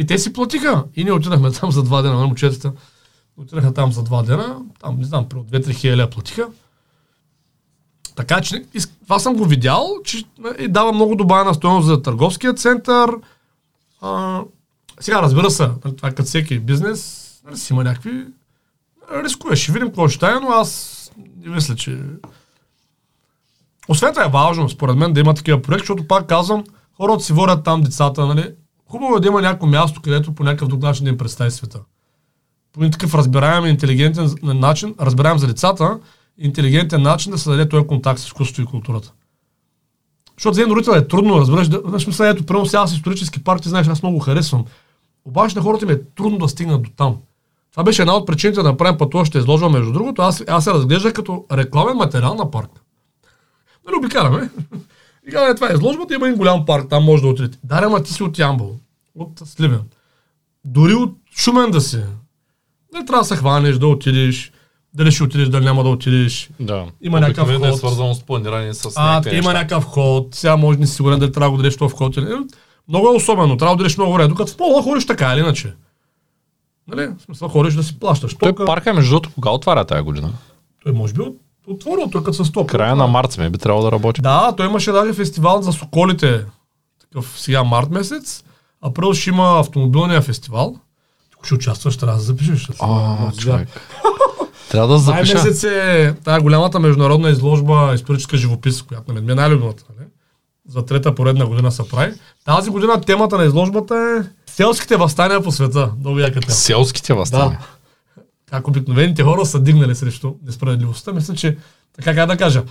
И те си платиха. И ние отидахме там за два дена, на момчетата. Отидаха там за два дена, там, не знам, при 2-3 хиляди платиха. Така че това съм го видял, че и дава много добавена стоеност за търговския център. А, сега, разбира се, нали, това като всеки бизнес, нали, си има някакви рискове. Ще видим какво ще стане, но аз не мисля, че... Освен това е важно, според мен, да има такива проекти, защото пак казвам, хората си водят там децата, нали? Хубаво е да има някакво място, където по някакъв друг начин да им представи света. По един такъв разбираем, интелигентен начин, разбираем за децата, интелигентен начин да се даде този контакт с изкуството и културата. Защото за един родител е трудно, разбираш, да, в смисъл, ето, примерно сега с исторически парк, ти знаеш, аз много го харесвам. Обаче на хората им е трудно да стигнат до там. Това беше една от причините да направим пътуваща изложба, между другото. Аз, аз се разглеждах като рекламен материал на парк. Нали обикаляме. И казваме, това е изложбата, има един голям парк, там може да отидете. Да, ама ти си от Ямбол, от Сливен. Дори от Шумен да си. Не трябва да се хванеш, да отидеш. Дали ще отидеш, дали няма да отидеш. Да. Има някакъв е ход. свързано с планиране с А, някакви има някакъв ход, сега може да не си сигурен дали трябва да го дадеш или не. Много е особено, трябва да дадеш много време. Докато в пола ходиш така или иначе. Нали? В смисъл ходиш да си плащаш. Той Тока, парка, между другото, кога отваря тази година? той може би от- отворил тук с топ. Края на март сме би трябвало да работи. Да, той имаше даже фестивал за соколите. Такъв сега март месец. Април ще има автомобилния фестивал. Ако ще участваш, трябва да запишеш. А, човек. Трябва да Май запиша. месец е тая голямата международна изложба историческа живопис, която на мен ми е най-любимата. Нали? За трета поредна година се прави. Тази година темата на изложбата е селските възстания по света. Много яка тема. Селските възстания. Как обикновените хора са дигнали срещу несправедливостта. Мисля, че така как да кажа,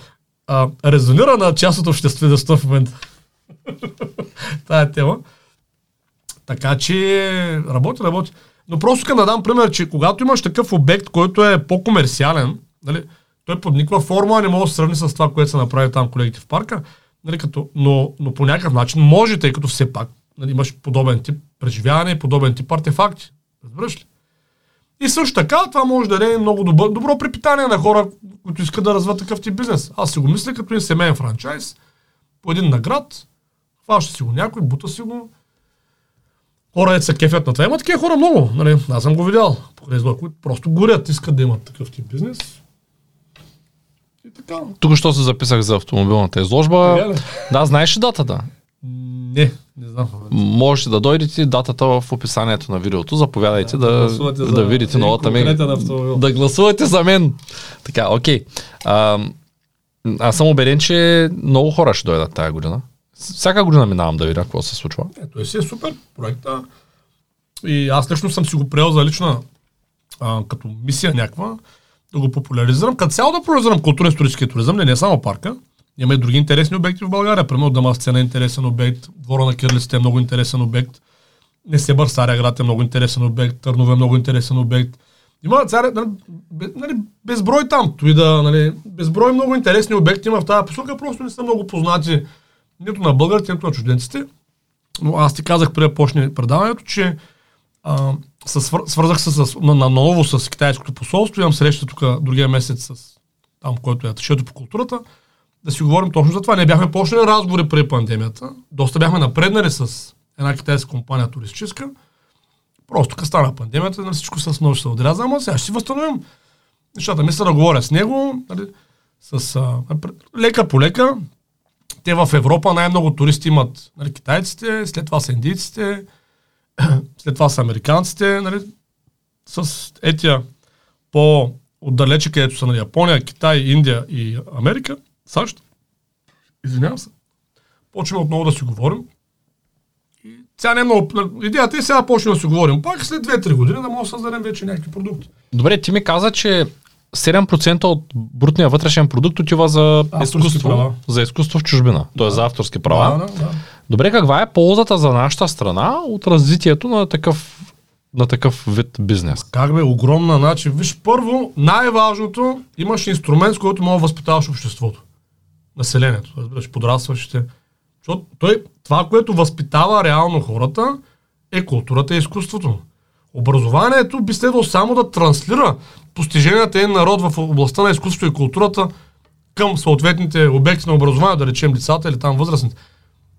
а, резонира на част от обществеността в момента. Тая тема. Така че работи, работи. Но просто искам да дам пример, че когато имаш такъв обект, който е по-комерциален, нали, той под никаква форма не може да се сравни с това, което са направили там колегите в парка, нали, като, но, но по някакъв начин може, тъй като все пак нали, имаш подобен тип преживяване, подобен тип артефакти. Разбираш ли? И също така, това може да даде много добро, добро препитание на хора, които искат да развиват такъв тип бизнес. Аз си го мисля като един семейен франчайз, по един наград, хваща си го някой, бута си го. Хора, се кефят на това. Има такива хора много. Нали? Аз съм го видял. Покрай които просто горят, искат да имат такъв тип бизнес. И така. Тук що се записах за автомобилната изложба. Така ли? Да, знаеш датата? Не, не знам. Можете да дойдете, датата в описанието на видеото. Заповядайте да, да, да, за видите един новата автомобил. Да гласувате за мен. Така, окей. А, аз съм убеден, че много хора ще дойдат тази година. Всяка година минавам да видя какво се случва. Ето, си е супер проекта. И аз лично съм си го приел за лична а, като мисия някаква, да го популяризирам. Като цяло да популяризирам културно-историческия туризъм, не, не само парка. Има и други интересни обекти в България. Примерно Дама сцена е интересен обект, Двора на кирлиците е много интересен обект. Несебър Стария град е много интересен обект, Търнове е много интересен обект. Има царя, нали, нали, безброй там, той да, нали, безброй много интересни обекти има в тази посока, просто не са много познати нито на българите, нито на чужденците. Но аз ти казах преди да почне предаването, че а, свър, свързах се с, на, ново с китайското посолство. Имам среща тук другия месец с там, който е аташето по културата. Да си говорим точно за това. Не бяхме почнали разговори преди пандемията. Доста бяхме напреднали с една китайска компания туристическа. Просто като стана пандемията, на всичко с нощ се отряза, ама сега ще си възстановим нещата. Мисля да говоря с него, нали, с, а, лека по лека. Те в Европа най-много туристи имат нали, китайците, след това са индийците, след това са американците, нали, с етия по-отдалече, където са нали, Япония, Китай, Индия и Америка, САЩ. Извинявам се. Почваме отново да си говорим. И сега не е много... Идеята е сега да почнем да си говорим. Пак след 2-3 години да можем да създадем вече някакви продукти. Добре, ти ми каза, че 7% от брутния вътрешен продукт отива за Авторски изкуство, права. за изкуство в чужбина, т.е. за авторски права. Да, да, да. Добре, каква е ползата за нашата страна от развитието на такъв, на такъв вид бизнес? Как бе, огромна начин. Виж, първо, най-важното, имаш инструмент, с който мога да възпитаваш обществото. Населението, разбираш, подрастващите. Защото той, това, което възпитава реално хората, е културата и изкуството. Образованието би следвало само да транслира постиженията на народ в областта на изкуството и културата към съответните обекти на образование, да речем децата или там възрастните.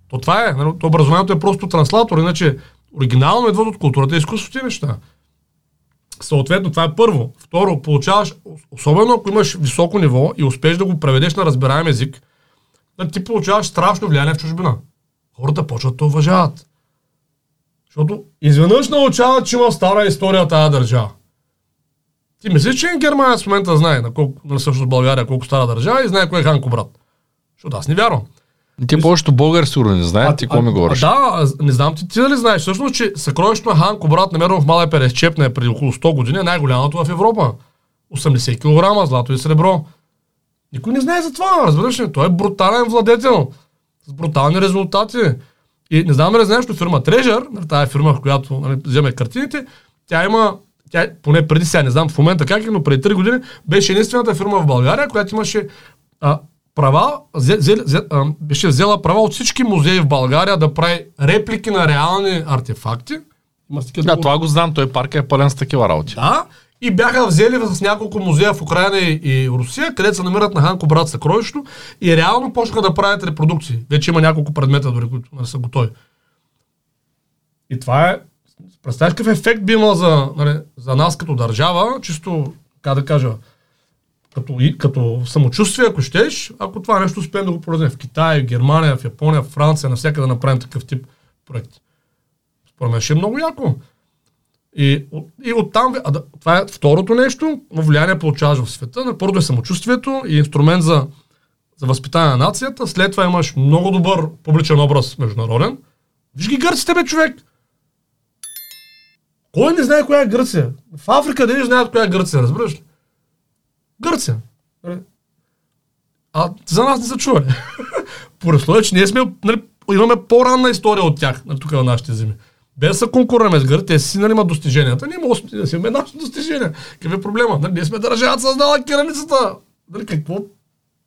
То това е. нали, То образованието е просто транслатор, иначе оригинално идват от културата и изкуството тези неща. Съответно, това е първо. Второ, получаваш, особено ако имаш високо ниво и успееш да го преведеш на разбираем език, ти получаваш страшно влияние в чужбина. Хората почват да уважават. Защото изведнъж научават, че има стара история тази държава. Ти мислиш, че Германия в момента знае, на колко, на всъщност България, колко стара държава и знае кой е Ханко брат. Защото аз не вярвам. Ти повечето българи сигурно не знаят, ти какво ми говориш? А, да, не знам ти, ти дали знаеш всъщност, че съкровището на Ханко брат, намерено в Мала Пересчепна е преди около 100 години, е най-голямото в Европа. 80 кг злато и сребро. Никой не знае за това, разбираш ли? Той е брутален владетел. С брутални резултати. И не знам дали знаеш, но фирма Treasure, тази фирма, в която нали, вземе картините, тя има, тя, поне преди сега, не знам в момента как е, но преди 3 години беше единствената фирма в България, която имаше а, права, зе, зе, зе, а, беше взела права от всички музеи в България да прави реплики на реални артефакти. Има Да, това го знам, той парк е пълен с такива работи. да, и бяха взели с няколко музея в Украина и, и Русия, където се намират на Ханко брат съкровището и реално почнаха да правят репродукции. Вече има няколко предмета, дори които не са готови. И това е... Представяш какъв ефект би имал за, нали, за нас като държава, чисто, как да кажа, като, като самочувствие, ако щеш, ако това нещо успеем да го продадем в Китай, в Германия, в Япония, в Франция, навсякъде да направим такъв тип проект. Според мен ще е много яко. И, и оттам, а да, това е второто нещо, влияние получаваш в света. На Първото е самочувствието и инструмент за, за възпитание на нацията. След това имаш много добър публичен образ международен. Виж ги гърците, бе, човек! Кой не знае коя е Гърция? В Африка да не знаят коя е Гърция, разбираш ли? Гърция. А за нас не са чували. По условие, че ние сме, нали, имаме по-ранна история от тях нали, тук на нашите земи. Без да се конкурираме с Гърция, те си нали, имат достиженията. Ние можем да си имаме нашите достижения. Какъв е проблема? Нали, ние сме държава създала кирилицата. Нали, какво?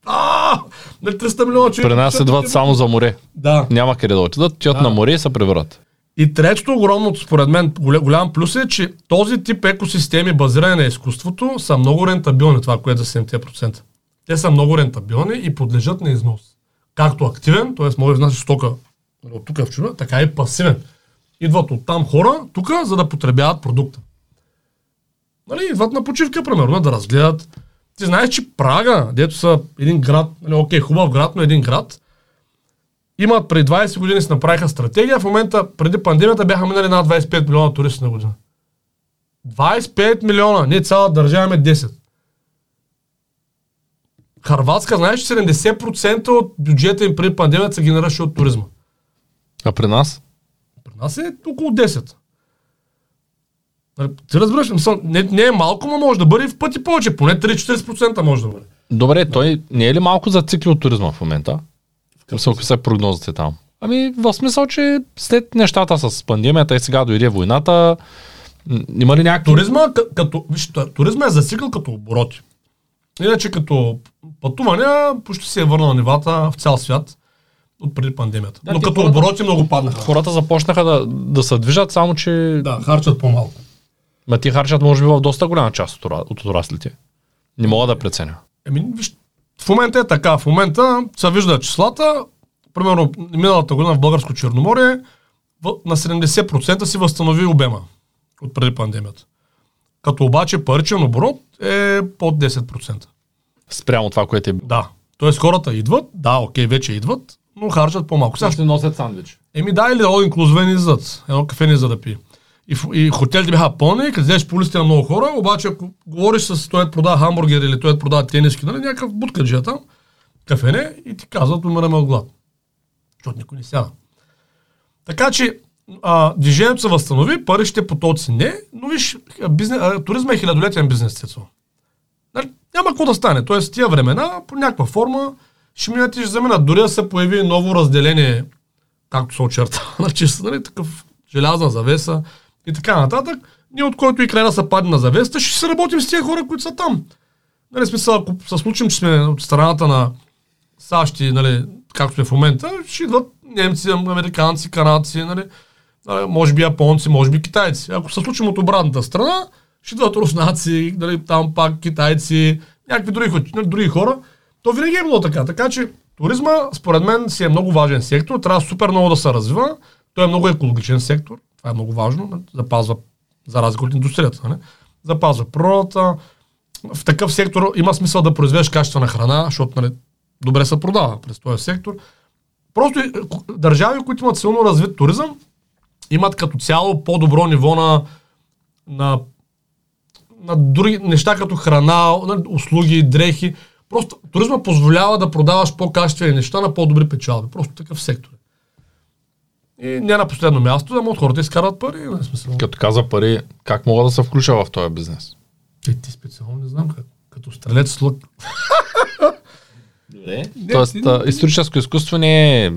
А, нали, 300 милиона човека. При нас идват само за море. Да. Няма къде да отидат, Да. на море и се превърат. И третото огромното, според мен, голям, плюс е, че този тип екосистеми, базирани на изкуството, са много рентабилни, това, което е за 7%. Те са много рентабилни и подлежат на износ. Както активен, т.е. може да изнася стока от тук в чужбина, така и пасивен. Идват от там хора тук, за да потребяват продукта. Нали, идват на почивка, примерно, да разгледат. Ти знаеш, че Прага, дето са един град, нали, окей, хубав град, но един град, имат преди 20 години си направиха стратегия, в момента преди пандемията бяха минали над 25 милиона туристи на година. 25 милиона, не цяла държава, 10. Харватска, знаеш, че 70% от бюджета им преди пандемията се генерираше от туризма. А при нас? При нас е около 10. Нали, Ти разбираш, не, не е малко, но може да бъде в пъти повече, поне 3-40% може да бъде. Добре, той не е ли малко зацикли от туризма в момента? Смисъл, какви са прогнозите там? Ами, в смисъл, че след нещата с пандемията и сега дойде войната, има ли някакви... Туризма, к- като, виж, туризма е засикъл като обороти. Иначе като пътуване, почти се е върнал на нивата в цял свят от преди пандемията. Да, Но като хората- обороти много паднаха. Хората започнаха да, да се движат, само че Да, харчат по-малко. ма ти харчат може би в доста голяма част от, от отраслите. Не мога да преценя. Еми, виж, в момента е така. В момента се вижда числата. Примерно, миналата година в Българско Черноморие на 70% си възстанови обема от преди пандемията. Като обаче паричен оборот е под 10%. Спрямо това, което е било. Да. Тоест хората идват, да, окей, вече идват, но харчат по-малко. Сега, ще- носят сандвич. еми да, или all inclusive не. Едно кафе не за да пие. И, и хотелите бяха пълни, като взеш по на много хора, обаче ако говориш с той продава хамбургер или той продава тениски, нали, някакъв буткаджия там, кафене и ти казват, умираме от глад. Защото никой не сяда. Така че а, движението се възстанови, паричните потоци не, но виж, бизнес, а, туризма е хилядолетен бизнес, Цецо. Нали, няма какво да стане. Тоест, тия времена, по някаква форма, ще минат и ще заминат. Дори да се появи ново разделение, както се значи, нали, такъв желязна завеса и така нататък, ние от който и край да се падне на завесата, ще се работим с тия хора, които са там. Нали, смисъл, ако се случим, че сме от страната на САЩ и, нали, както сме в момента, ще идват немци, американци, канадци, нали, а, може би японци, може би китайци. Ако се случим от обратната страна, ще идват руснаци, нали, там пак китайци, някакви други, нали, други хора. То винаги е било така. Така че туризма, според мен, си е много важен сектор. Трябва супер много да се развива. Той е много екологичен сектор. Това е много важно. нали, Запазва, за разлика от индустрията. Нали? Запазва природата. В такъв сектор има смисъл да произведеш качествена храна, защото нали, добре се продава през този сектор. Просто държави, които имат силно развит туризъм, имат като цяло по-добро ниво на, на, на други неща, като храна, на услуги, дрехи. Просто туризма позволява да продаваш по-качествени неща на по-добри печалби. Просто такъв сектор. И не на последно място, да от хората изкарват пари. Не смисъл. Като каза пари, как мога да се включа в този бизнес? Е, ти специално не знам как. Като стрелец с лък. Не, Тоест, а, историческо изкуство не е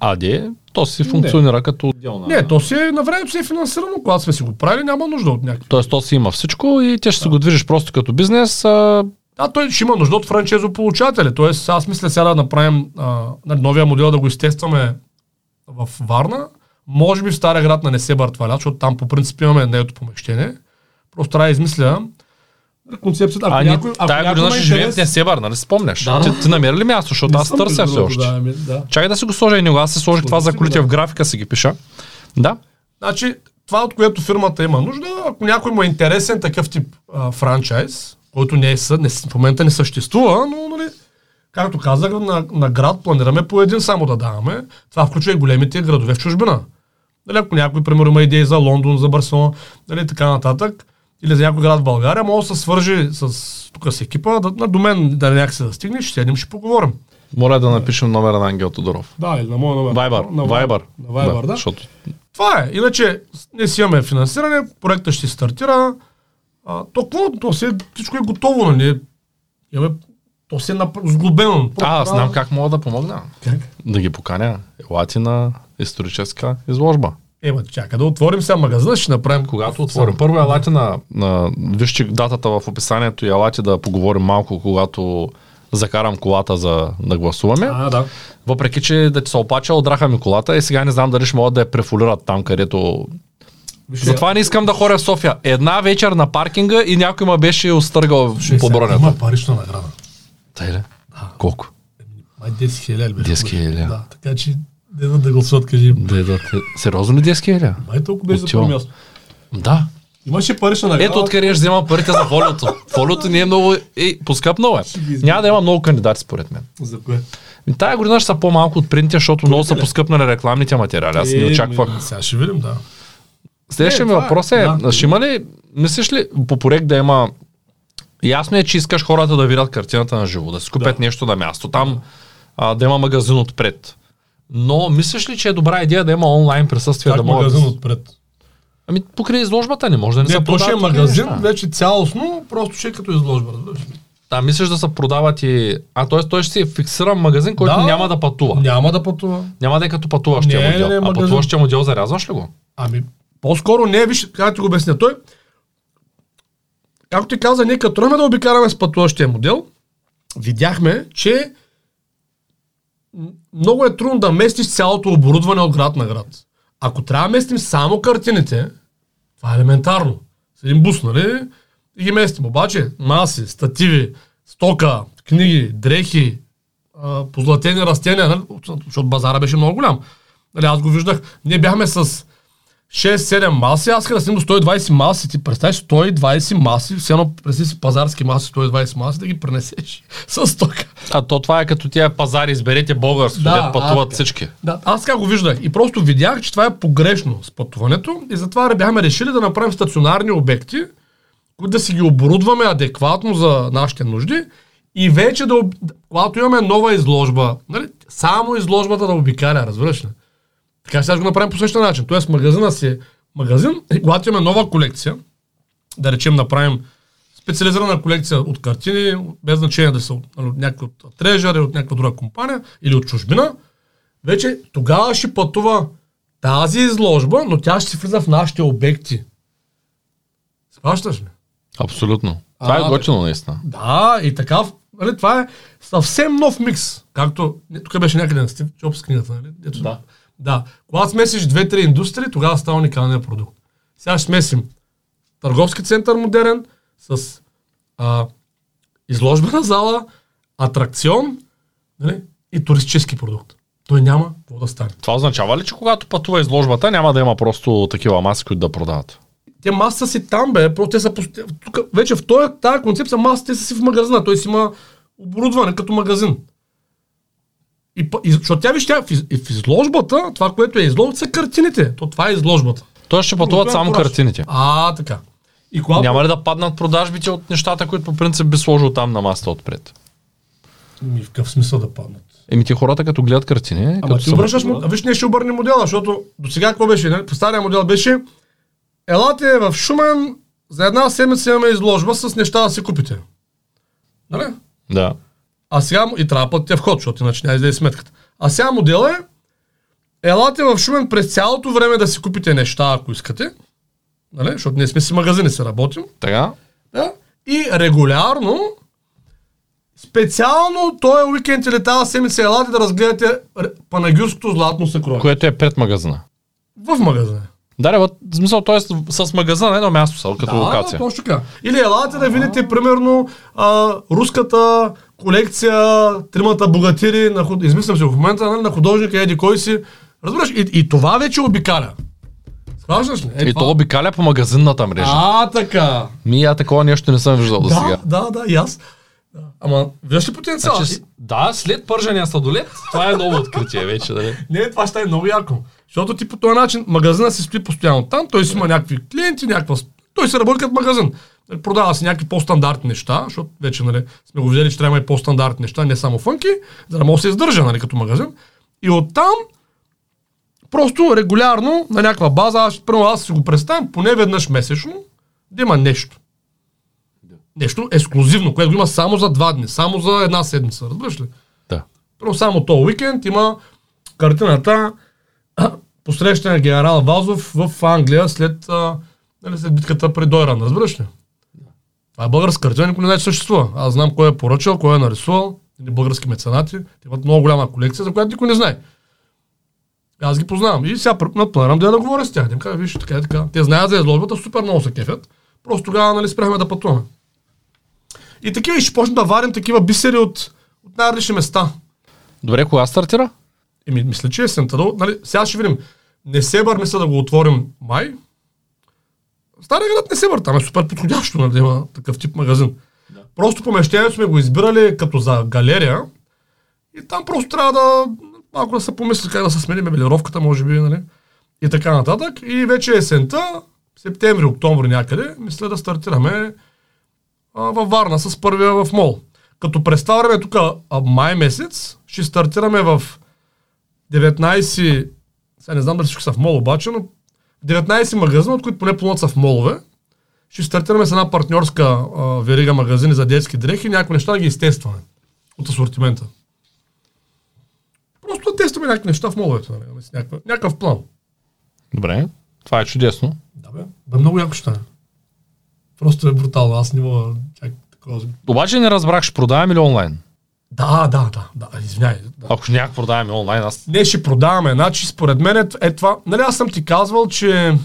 АД, то си функционира като отделна. Не, то си е на времето си е финансирано, когато сме си го правили, няма нужда от някакви. Тоест, то си има всичко и ти ще се го движиш просто като бизнес. А, Да, той ще има нужда от франчезополучатели. Тоест, аз мисля сега да направим а, нали, новия модел да го изтестваме в Варна. Може би в Стария град на Несебър това лято, защото там по принцип имаме нейното помещение. Просто трябва да измисля концепцията. Ако а някой, ако тая година ще живеем в Несебър, нали спомняш? Да. Ти, ти намери ли място, защото аз търся все още. Да, ми- да. Чакай да си го сложа и него, аз си сложих това го, закритие да. в графика, си ги пиша. Да. Значи, това, от което фирмата има нужда, ако някой му е интересен такъв тип а, франчайз, който не е, съ- не, в момента не съществува, но, нали, както казах, на, на град планираме по един само да даваме. Това включва и големите градове в чужбина. Нали, ако някой, примерно, има идеи за Лондон, за Барселона, нали, така нататък, или за някой град в България, може да се свържи с, тук с екипа, да, на- до мен да някакси да стигне, ще седнем, ще поговорим. Моля да напишем номера на Ангел Тодоров. Да, или на моя номер. Вайбър. На, Вайбър. На Viber, да. Защото Това е. Иначе не си имаме финансиране, проектът ще стартира. А, то, какво? то си, всичко е готово, нали? Имаме, то си е нап... сглобено. А, аз знам как мога да помогна. Как? Да ги поканя. Елати на историческа изложба. Ема, чакай да отворим сега магазина, ще направим... Когато отворим. Първо елате на, на вижте датата в описанието и елате да поговорим малко, когато закарам колата за да гласуваме. А, да. Въпреки, че да ти се опача, отдраха ми колата и сега не знам дали ще могат да я префолират там, където... Виж, Затова не искам да ходя в София. Една вечер на паркинга и някой ме беше изтъргал ще по бронята. Има парична награда. Тъй ли? Колко? Май 10 хиляди беше. 10 хиляди. Да, така че да да гласуват, кажи. Да, да, сериозно ли 10 хиляди? Май толкова беше за първо място. Да. Имаше парична награда. Ето откъде ще взема парите за волиото. Волиото не е много... Е, поскъпнало е. Няма да има много кандидати, според мен. За кое? И тая година ще са по-малко от принтите, защото много са ли? поскъпнали рекламните материали. Аз не Е, очаквах. ми, Сега ще видим, да. Следващия Не, ми е- въпрос е, да. ще има ли, мислиш ли по проект да има Ясно е, че искаш хората да видят картината на живо, да си купят Да. нещо на място, там а, да има магазин отпред. Но мислиш ли, че е добра идея да има онлайн присъствие, Как да могат... магазин отпред? Ами покрай изложбата не може да не, се Не, то ще е продават такива магазин, неща. вече цялостно, просто ще е като изложба, разбираш. ли? А, мислиш да се продават и... А, т.е. той ще си е фиксиран магазин, който Да. няма да пътува. Няма да пътува. Няма да е като пътуващия Не, модел. не, а магазин. пътуващия модел зарязваш ли го? Ами, по-скоро не, виж, как ти го обясня. Той, както ти каза, ние като тръгнахме да обикараме с пътуващия модел, видяхме, че много е трудно да местиш цялото оборудване от град на град. Ако трябва да местим само картините, това е елементарно. С един бус, нали? И ги местим. Обаче, маси, стативи, стока, книги, дрехи, позлатени растения, нали? защото базара беше много голям. Нали, аз го виждах. Ние бяхме с 6-7 маси, аз снимам до 120 маси. Ти представяш 120 маси, все едно представи си пазарски маси, 120 маси, да ги пренесеш с стока. А то това е като тия пазари, изберете българско, Да, да, пътуват а, всички. Да, аз така го виждах и просто видях, че това е погрешно с пътуването и затова бяхме решили да направим стационарни обекти, които да си ги оборудваме адекватно за нашите нужди и вече да, когато имаме нова изложба, нали, само изложбата да обикаля, разбираш ли? Така сега ще го направим по същия начин. Тоест магазина си е магазин и когато имаме нова колекция, да речем направим специализирана колекция от картини, без значение да са от, нали, от някой от Treasure или от някаква друга компания или от чужбина, вече тогава ще пътува тази изложба, но тя ще се влиза в нашите обекти. Схващаш ли? Абсолютно. Това А, е готино, наистина. Да, и така, нали, това е съвсем нов микс. Както, тук беше някъде на Стив Джобс книгата, нали? Ето, Да. Да. Когато смесиш две-три индустрии, тогава става уникалният продукт. Сега ще смесим търговски център модерен с а, изложбена зала, атракцион нали, и туристически продукт. Той няма какво да стане. Това означава ли, че когато пътува изложбата, няма да има просто такива маски, които да продават? Те масата си там, бе. Просто те са. Тук, вече в този, тази концепция масата са си в магазина. Той си има оборудване като магазин. И, и, защото тя виж, тя в, из, в изложбата, това, което е изложбата, са картините. То това е изложбата. Той ще пътуват само кураж. картините. А, така. И когато... Няма ли да паднат продажбите от нещата, които по принцип би сложил там на масата отпред? Ми, в какъв смисъл да паднат? Еми ти хората като гледат картини, Ама като ти обръщаш му... Виж, ние ще обърнем модела, защото до сега какво беше? Нали? По стария модел беше Елате в Шумен, за една седмица имаме изложба с неща да си купите. Нали? Да. А сега му- и трябва да платите вход, защото иначе няма да сметката. А сега модела е Елате в Шумен през цялото време да си купите неща, ако искате. Нали? Защото ние сме си магазини, се работим. Така? Да? И регулярно, специално този уикенд или тази седмица елате да разгледате панагюрското златно съкровище. Което е пред магазина. В магазина. Да, да, в смисъл, т.е. с магазина на едно място са, като да, локация. точно така. Или елате да видите, примерно, а, руската колекция, тримата богатири, на, измислям се в момента, нали, на художника Еди кой си. Разбираш, и, и това вече обикаля. Схващаш ли? Е, И това- то обикаля по магазинната мрежа. А, така. Ми, а такова нещо не съм виждал до Да, сега. да, да, и аз. Да. Ама, виждаш ли потенциал? Значи, да, след пържения сладолет, това е ново откритие вече, нали? Не, това ще е много яко. Защото ти по този начин магазина си стои постоянно там, той си има някакви клиенти, някаква... Той се работи като магазин. Нали, Продава си някакви по-стандартни неща, защото вече нали, сме го видели, че трябва да има и по-стандартни неща, не само фънки, за да може да се издържа нали, като магазин. И оттам просто регулярно на някаква база, аз, примерно, аз си го представям поне веднъж месечно, да има нещо. Нещо ексклюзивно, което го има само за два дни, само за една седмица, разбираш ли? Да. Първо само този уикенд има картината посрещане на генерал Вазов в Англия след, а, нали, след битката при Дойран, разбираш ли? Това е българска картина, никой не знае, че съществува. Аз знам кой е поръчал, кой е нарисувал, или български меценати. Те имат много голяма колекция, за която никой не знае. Аз ги познавам. И сега планирам да я да говоря с тях. Им кажа, виж, така и така. Те знаят за изложбата, супер много се кефят. Просто тогава нали, спряхме да пътуваме. И такива и ще почнем да варим такива бисери от, от най-различни места. Добре, кога стартира? Еми, мисля, че есента. Да, нали, сега ще видим. Несебър мисля да го отворим май. Стария град Несебър, там е супер подходящо нали, да има такъв тип магазин. Просто помещението сме го избирали като за галерия И там просто трябва да малко да се помисли как да се смени мебелировката, може би, нали? И така нататък. И вече есента, септември, октомври някъде, мисля да стартираме а, във Варна с първия в мол. Като през това време тук май месец ще стартираме в 19, сега не знам дали всички са в мол обаче, но 19 магазина, от които поне половината са в молове. Ще стартираме с една партньорска а, верига магазини за детски дрехи, някои неща да ги изтестваме от асортимента. Просто да тестваме някакви неща в моловете, нали, някакъв, някакъв план. Добре, това е чудесно. Да бе, бе много яко ще стане. Просто е брутално, аз не мога чак такова. Обаче не разбрах, ще продаваме ли онлайн? Да, да, да, да, извиняй. Да. Ако някак продаваме онлайн, аз... Не, ще продаваме. Значи, според мен е, е това. Нали, аз съм ти казвал, че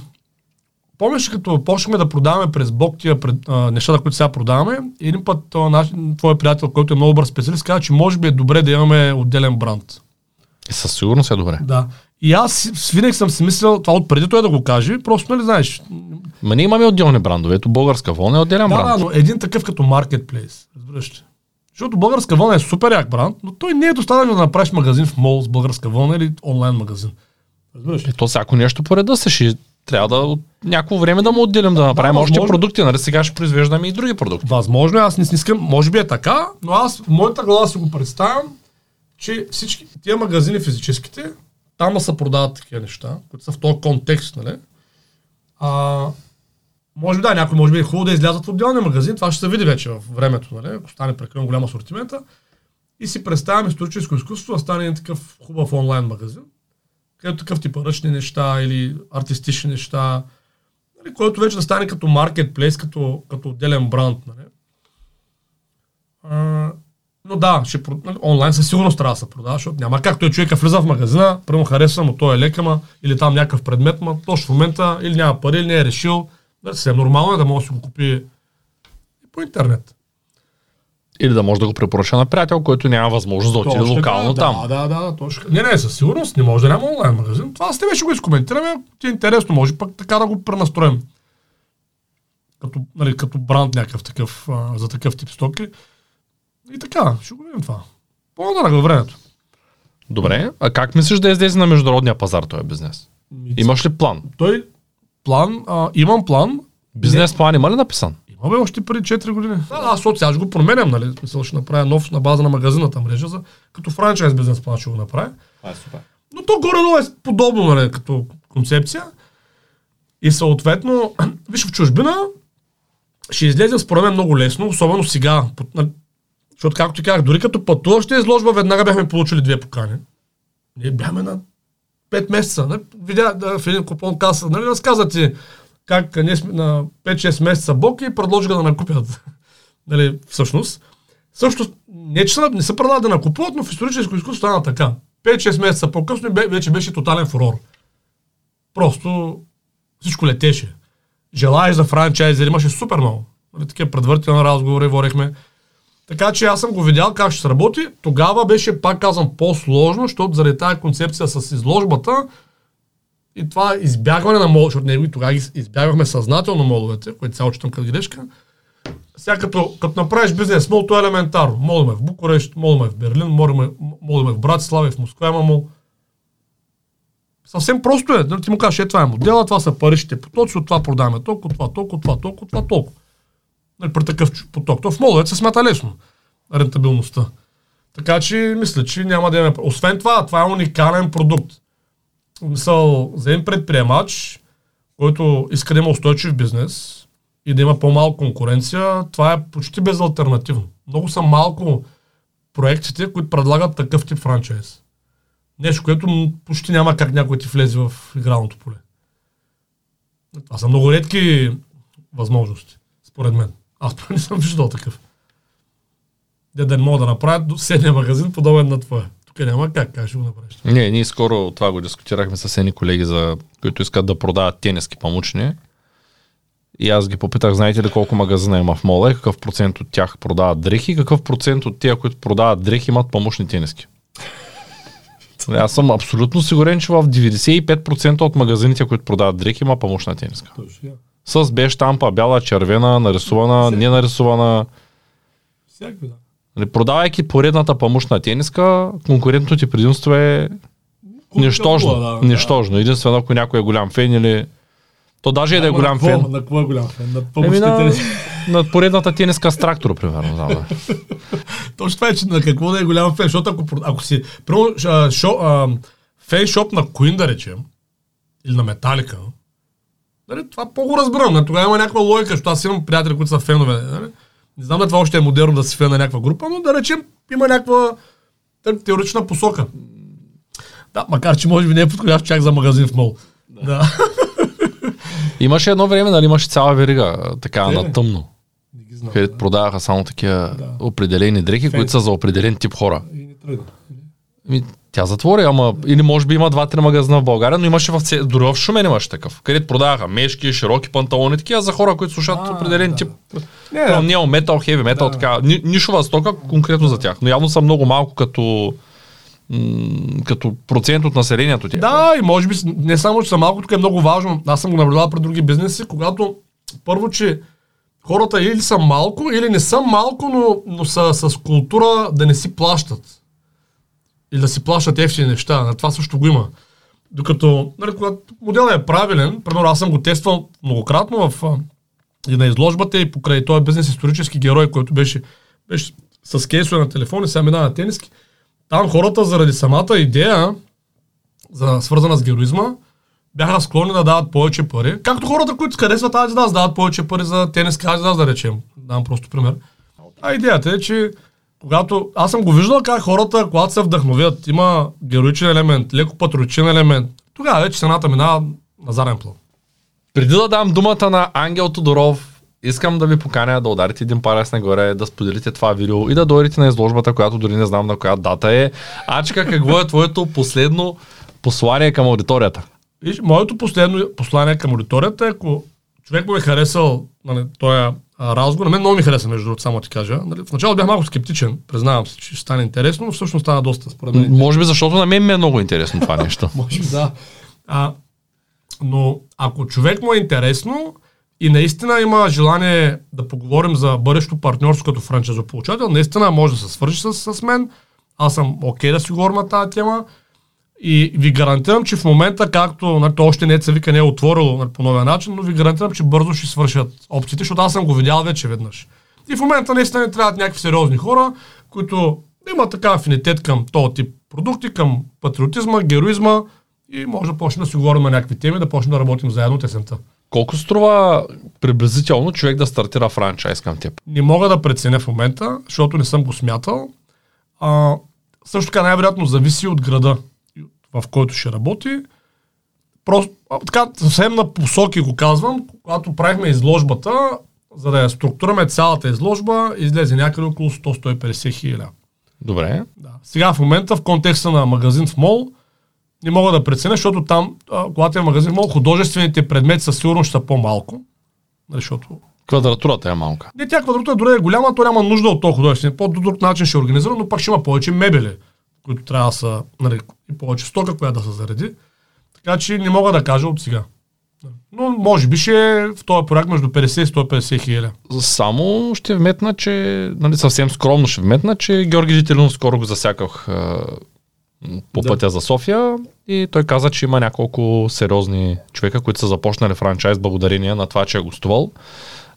Помниш, като почнахме да продаваме през блок тия пред, а, нещата, които сега продаваме, един път това, наш, твой приятел, който е много добър специалист, каза, че може би е добре да имаме отделен бранд. И със сигурност е добре. Да. И аз винаги съм си мислил, това от преди той да го каже, просто нали знаеш. Ма ние имаме отделни брандове. Ето българска вълна е отделен Да, бранд. да, но един такъв като маркетплейс. Разбираш? Защото българска вълна е супер як бранд, но той не е достатъчно да направиш магазин в мол с българска вълна или онлайн магазин. Разбираш ли? Ето всяко нещо по реда се ще трябва да от някакво време да му отделим да направим още възможно. продукти. Нали сега ще произвеждаме и други продукти. Възможно е, аз не искам, може би е така, но аз в моята глава си го представям, че всички тия магазини физическите, там да се продават такива неща, които са в този контекст, нали? А, може би да, някой може би е хубаво да излязат в отделния магазин, това ще се види вече в времето, нали? Ако стане прекалено голям асортимента. И си представям историческо изкуство да стане един такъв хубав онлайн магазин, където такъв тип ръчни неща или артистични неща, нали, който вече да стане като маркетплейс, като, като отделен бранд. Нали. А, но да, ще, нали, онлайн със сигурност трябва да се продава, защото няма как той човека влиза в магазина, прямо харесва му, той е лека, ма, или там някакъв предмет, ма точно в момента или няма пари, или не е решил. Да, съвсем нормално е да може да си го купи по интернет. Или да може да го препоръча на приятел, който няма възможност да отиде Точно локално така, там. Да, да, да, точно. Не, не, със сигурност не може да няма онлайн магазин. Това с тебе ще го изкоментираме, ти е интересно, може пък така да го пренастроим. Като, нали, като бранд някакъв такъв, а, за такъв тип стоки. И така, ще го видим това. Във времето. Добре, а как мислиш да излезе на международния пазар този бизнес? Имаш ли план? Той план, а, имам план. Бизнес план има ли написан? Има бе още преди 4 години. Да, аз защото сега ще го променям, нали? Смисъл, ще направя нов на база на магазината мрежа, за, като франчайз бизнес план ще го направя. Това е супер. Но то горе-долу е подобно, нали, като концепция. И съответно, виж в чужбина, ще излезе според мен много лесно, особено сега. Нали, Защото, както ти казах, дори като пътуваш ще изложба, веднага бяхме получили две покани. Ние бяхме на 5 месеца. Нали? Видя да, в един купон каса, нали, разказа ти как ние сме на 5-6 месеца бок и предложиха да накупят. нали, всъщност. Също, не че са, не са предлагали да накупуват, но в историческо изкуство стана така. 5-6 месеца по-късно вече беше тотален фурор. Просто всичко летеше. Желаеш за франчайзер, имаше супер много. Нали, такива предварителни разговори водехме. Така че аз съм го видял как ще се работи. Тогава беше, пак казвам, по-сложно, защото заради тази концепция с изложбата и това избягване на мол, защото ние тогава избягвахме съзнателно моловете, които сега отчитам като грешка. Сега като, като направиш бизнес мол, е елементарно. Молиме в Букурещ, молиме в Берлин, молиме в Братислава, и в Москва има мол. Съвсем просто е. Ти му кажеш, е, това е модела, това са паричните потоци, от това продаваме толкова, това, толкова, това, толкова, това, толкова. Нали, при такъв поток. То в моловете се смята лесно. Рентабилността. Така че мисля, че няма да имаме. Освен това, това е уникален продукт. Мисъл, за един предприемач, който иска да има устойчив бизнес и да има по-малко конкуренция, това е почти безалтернативно. Много са малко проектите, които предлагат такъв тип франчайз. Нещо, което почти няма как някой ти влезе в игралното поле. Това са много редки възможности, според мен. Аз поне не съм виждал такъв. Де да не мога да направят до седния магазин, подобен на твоя. Тук няма как, как ще го направиш. Не, ние скоро това го дискутирахме с едни колеги, за които искат да продават тениски памучни. И аз ги попитах, знаете ли колко магазина има в мола и какъв процент от тях продават дрехи и какъв процент от тия, които продават дрехи, имат памучни тениски. Аз съм абсолютно сигурен, че в 95% от магазините, които продават дрехи, има памучна тениска. Точно. С беж штампа, бяла, червена, нарисувана, ненарисувана. Всякакви, да. Нали, продавайки поредната памушна тениска, конкурентното ти предимство е нищожно. Да, нищожно. Единствено, ако някой е голям фен или... То даже и да е голям на какво? фен. На какво е голям фен? На Еми, помощните на, на поредната тениска с трактор, примерно. Знам, да. Точно това е, че на какво да е голям фен, защото ако, ако си а, шо, а, фен шоп на Queen, да речем, или на Металика, нали, това по-го разбирам. Нали, тогава има някаква логика, защото аз имам приятели, които са фенове. Нали. Не знам дали това още е модерно да си фен на някаква група, но да речем има някаква те- теоретична посока. Да, макар че може би не е подходящ чак за магазин в мол. Да. Имаше едно време, нали, имаше цяла верига, така Е. на тъмно, Не ги знам. където продаваха само такива Да. определени дрехи, Фен. които са за определен тип хора. И не тръгна. Тя затвори, ама или може би има два-три магазина в България, но имаше в це... дори в Шумен имаше такъв, където продаваха мешки, широки панталони, такива за хора, които слушат А, определен да. тип. Не, Да. Нео метал, хеви метал, така. Ни, нишова стока конкретно за тях. Но явно са много малко като, м- като процент от населението ти. Да, и може би не само, че са малко, тук е много важно. Аз съм го наблюдавал при други бизнеси, когато първо, че хората или са малко, или не са малко, но, но са с култура да не си плащат. Или да си плащат ефтини неща. На това също го има. Докато, нали, когато моделът е правилен, примерно аз съм го тествал многократно в, и на изложбата и покрай този бизнес исторически герой, който беше, беше с кейсове на телефони, сега минава на тениски. Там хората заради самата идея, за, свързана с героизма, бяха склонни да дават повече пари. Както хората, които харесват Adidas, дават повече пари за тениска Adidas, да речем. Дам просто пример. А идеята е, че когато аз съм го виждал как хората, когато се вдъхновят, има героичен елемент, леко патриотичен елемент, тогава вече цената минава на заден план. Преди да дам думата на Ангел Тодоров, искам да ви поканя да ударите един палец нагоре, да споделите това видео и да дойдете на изложбата, която дори не знам на коя дата е. Ачка, какво е твоето последно послание към аудиторията? Виж, моето последно послание към аудиторията е, ако човек му е харесал нали, този разговор, на мен много ми хареса, между другото, само ти кажа. Нали, в началото бях малко скептичен, признавам се, че ще стане интересно, но всъщност стана доста, според мен. Може би защото на мен ми е много интересно това нещо. Може би да. А, но ако човек му е интересно и наистина има желание да поговорим за бъдещо партньорство като франчайзополучател, наистина може да се свържи с, с мен. Аз съм окей да си говорим на тази тема. И ви гарантирам, че в момента, както нали, още не се вика, не е отворило нали, по новия начин, но ви гарантирам, че бързо ще свършат опциите, защото аз съм го видял вече веднъж. И в момента наистина не трябват някакви сериозни хора, които имат така афинитет към този тип продукти, към патриотизма, героизма и може да почнем да си говорим на някакви теми, да почнем да работим заедно от есента. Колко струва приблизително човек да стартира франчайз към теб? Не мога да преценя в момента, защото не съм го смятал. А, също така най-вероятно зависи от града, в който ще работи. Просто, а, така, съвсем на посоки го казвам, когато правихме изложбата, за да я структураме цялата изложба, излезе някъде около 100-150 хиляди. Добре. Да. Сега в момента в контекста на магазин в мол не мога да преценя, защото там, а, когато е магазин в мол, художествените предмети със сигурност ще са по-малко. Нали, Защото Квадратурата е малка. не, тя квадратура дори е голяма, то няма нужда от този художествен. По друг начин ще е организиран, но пак ще има повече мебели, които трябва да са, нали, и повече стока, която да се зареди. Така че не мога да кажа от сега. Но може би ще е в този проект между 50 и 150 хиляди. Само ще вметна, че, нали, съвсем скромно ще вметна, че Георги Жителин скоро го засяках по Да. пътя за София и той каза, че има няколко сериозни човека, които са започнали франчайз благодарение на това, че е гостувал.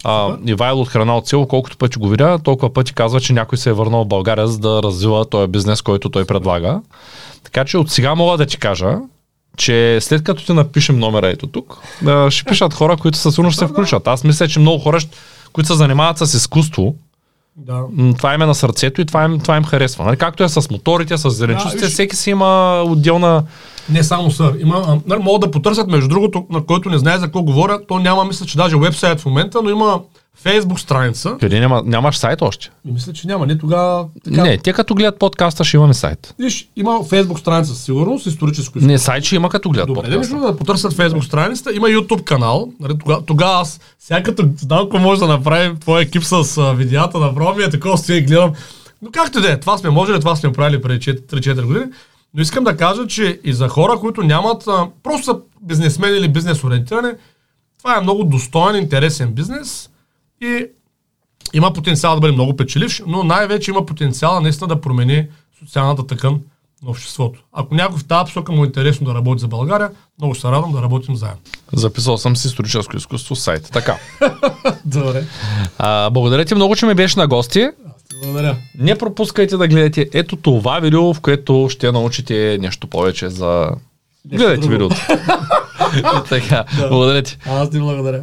А, Ивайло от храна от село, колкото пъти го видя, толкова пъти казва, че някой се е върнал в България, за да развива този бизнес, който той предлага. Така че от сега мога да ти кажа, че след като ти напишем номера ето тук, ще пишат хора, които със сигурност ще се включат. Аз мисля, че много хора, които се занимават с изкуство, Да. това им е на сърцето и това им, това им харесва. Нали? Както е с моторите, с зеленчуците, Да, всеки си има отделна... Не само сър. Има, а, нали, могат да потърсят, между другото, на който не знае за какво говоря, то няма, мисля, че даже вебсайт в момента, но има фейсбук страница. Къде няма, нямаш сайт още? Мисля, че няма. Не тогава. Така. Не, те като гледат подкаста ще имаме сайт. Виж, има фейсбук страница със сигурност, историческо Не, сайт ще има като гледат Добре, подкаста. между да потърсят фейсбук страницата. Има YouTube канал. Нали, Тогава тога аз, сега като знам какво може да направим твой екип с а, видеята, направо ми е такова стоя и гледам. Но както да е, това сме можели, това сме правили преди 3-4 години. Но искам да кажа, че и за хора, които нямат, а, просто са бизнесмени или бизнес ориентирани, това е много достоен, интересен бизнес и има потенциал да бъде много печеливш, но най-вече има потенциал наистина да промени социалната тъкан на обществото. Ако някой в тази посока му е интересно да работи за България, много се радвам да работим заедно. Записал съм си историческо изкуство сайт. Така. Добре. А, благодаря ти много, че ме беше на гости. Благодаря. Не пропускайте да гледате ето това видео, в което ще научите нещо повече за... Гледайте друго. видеото. Така, благодаря ти. Аз ти благодаря.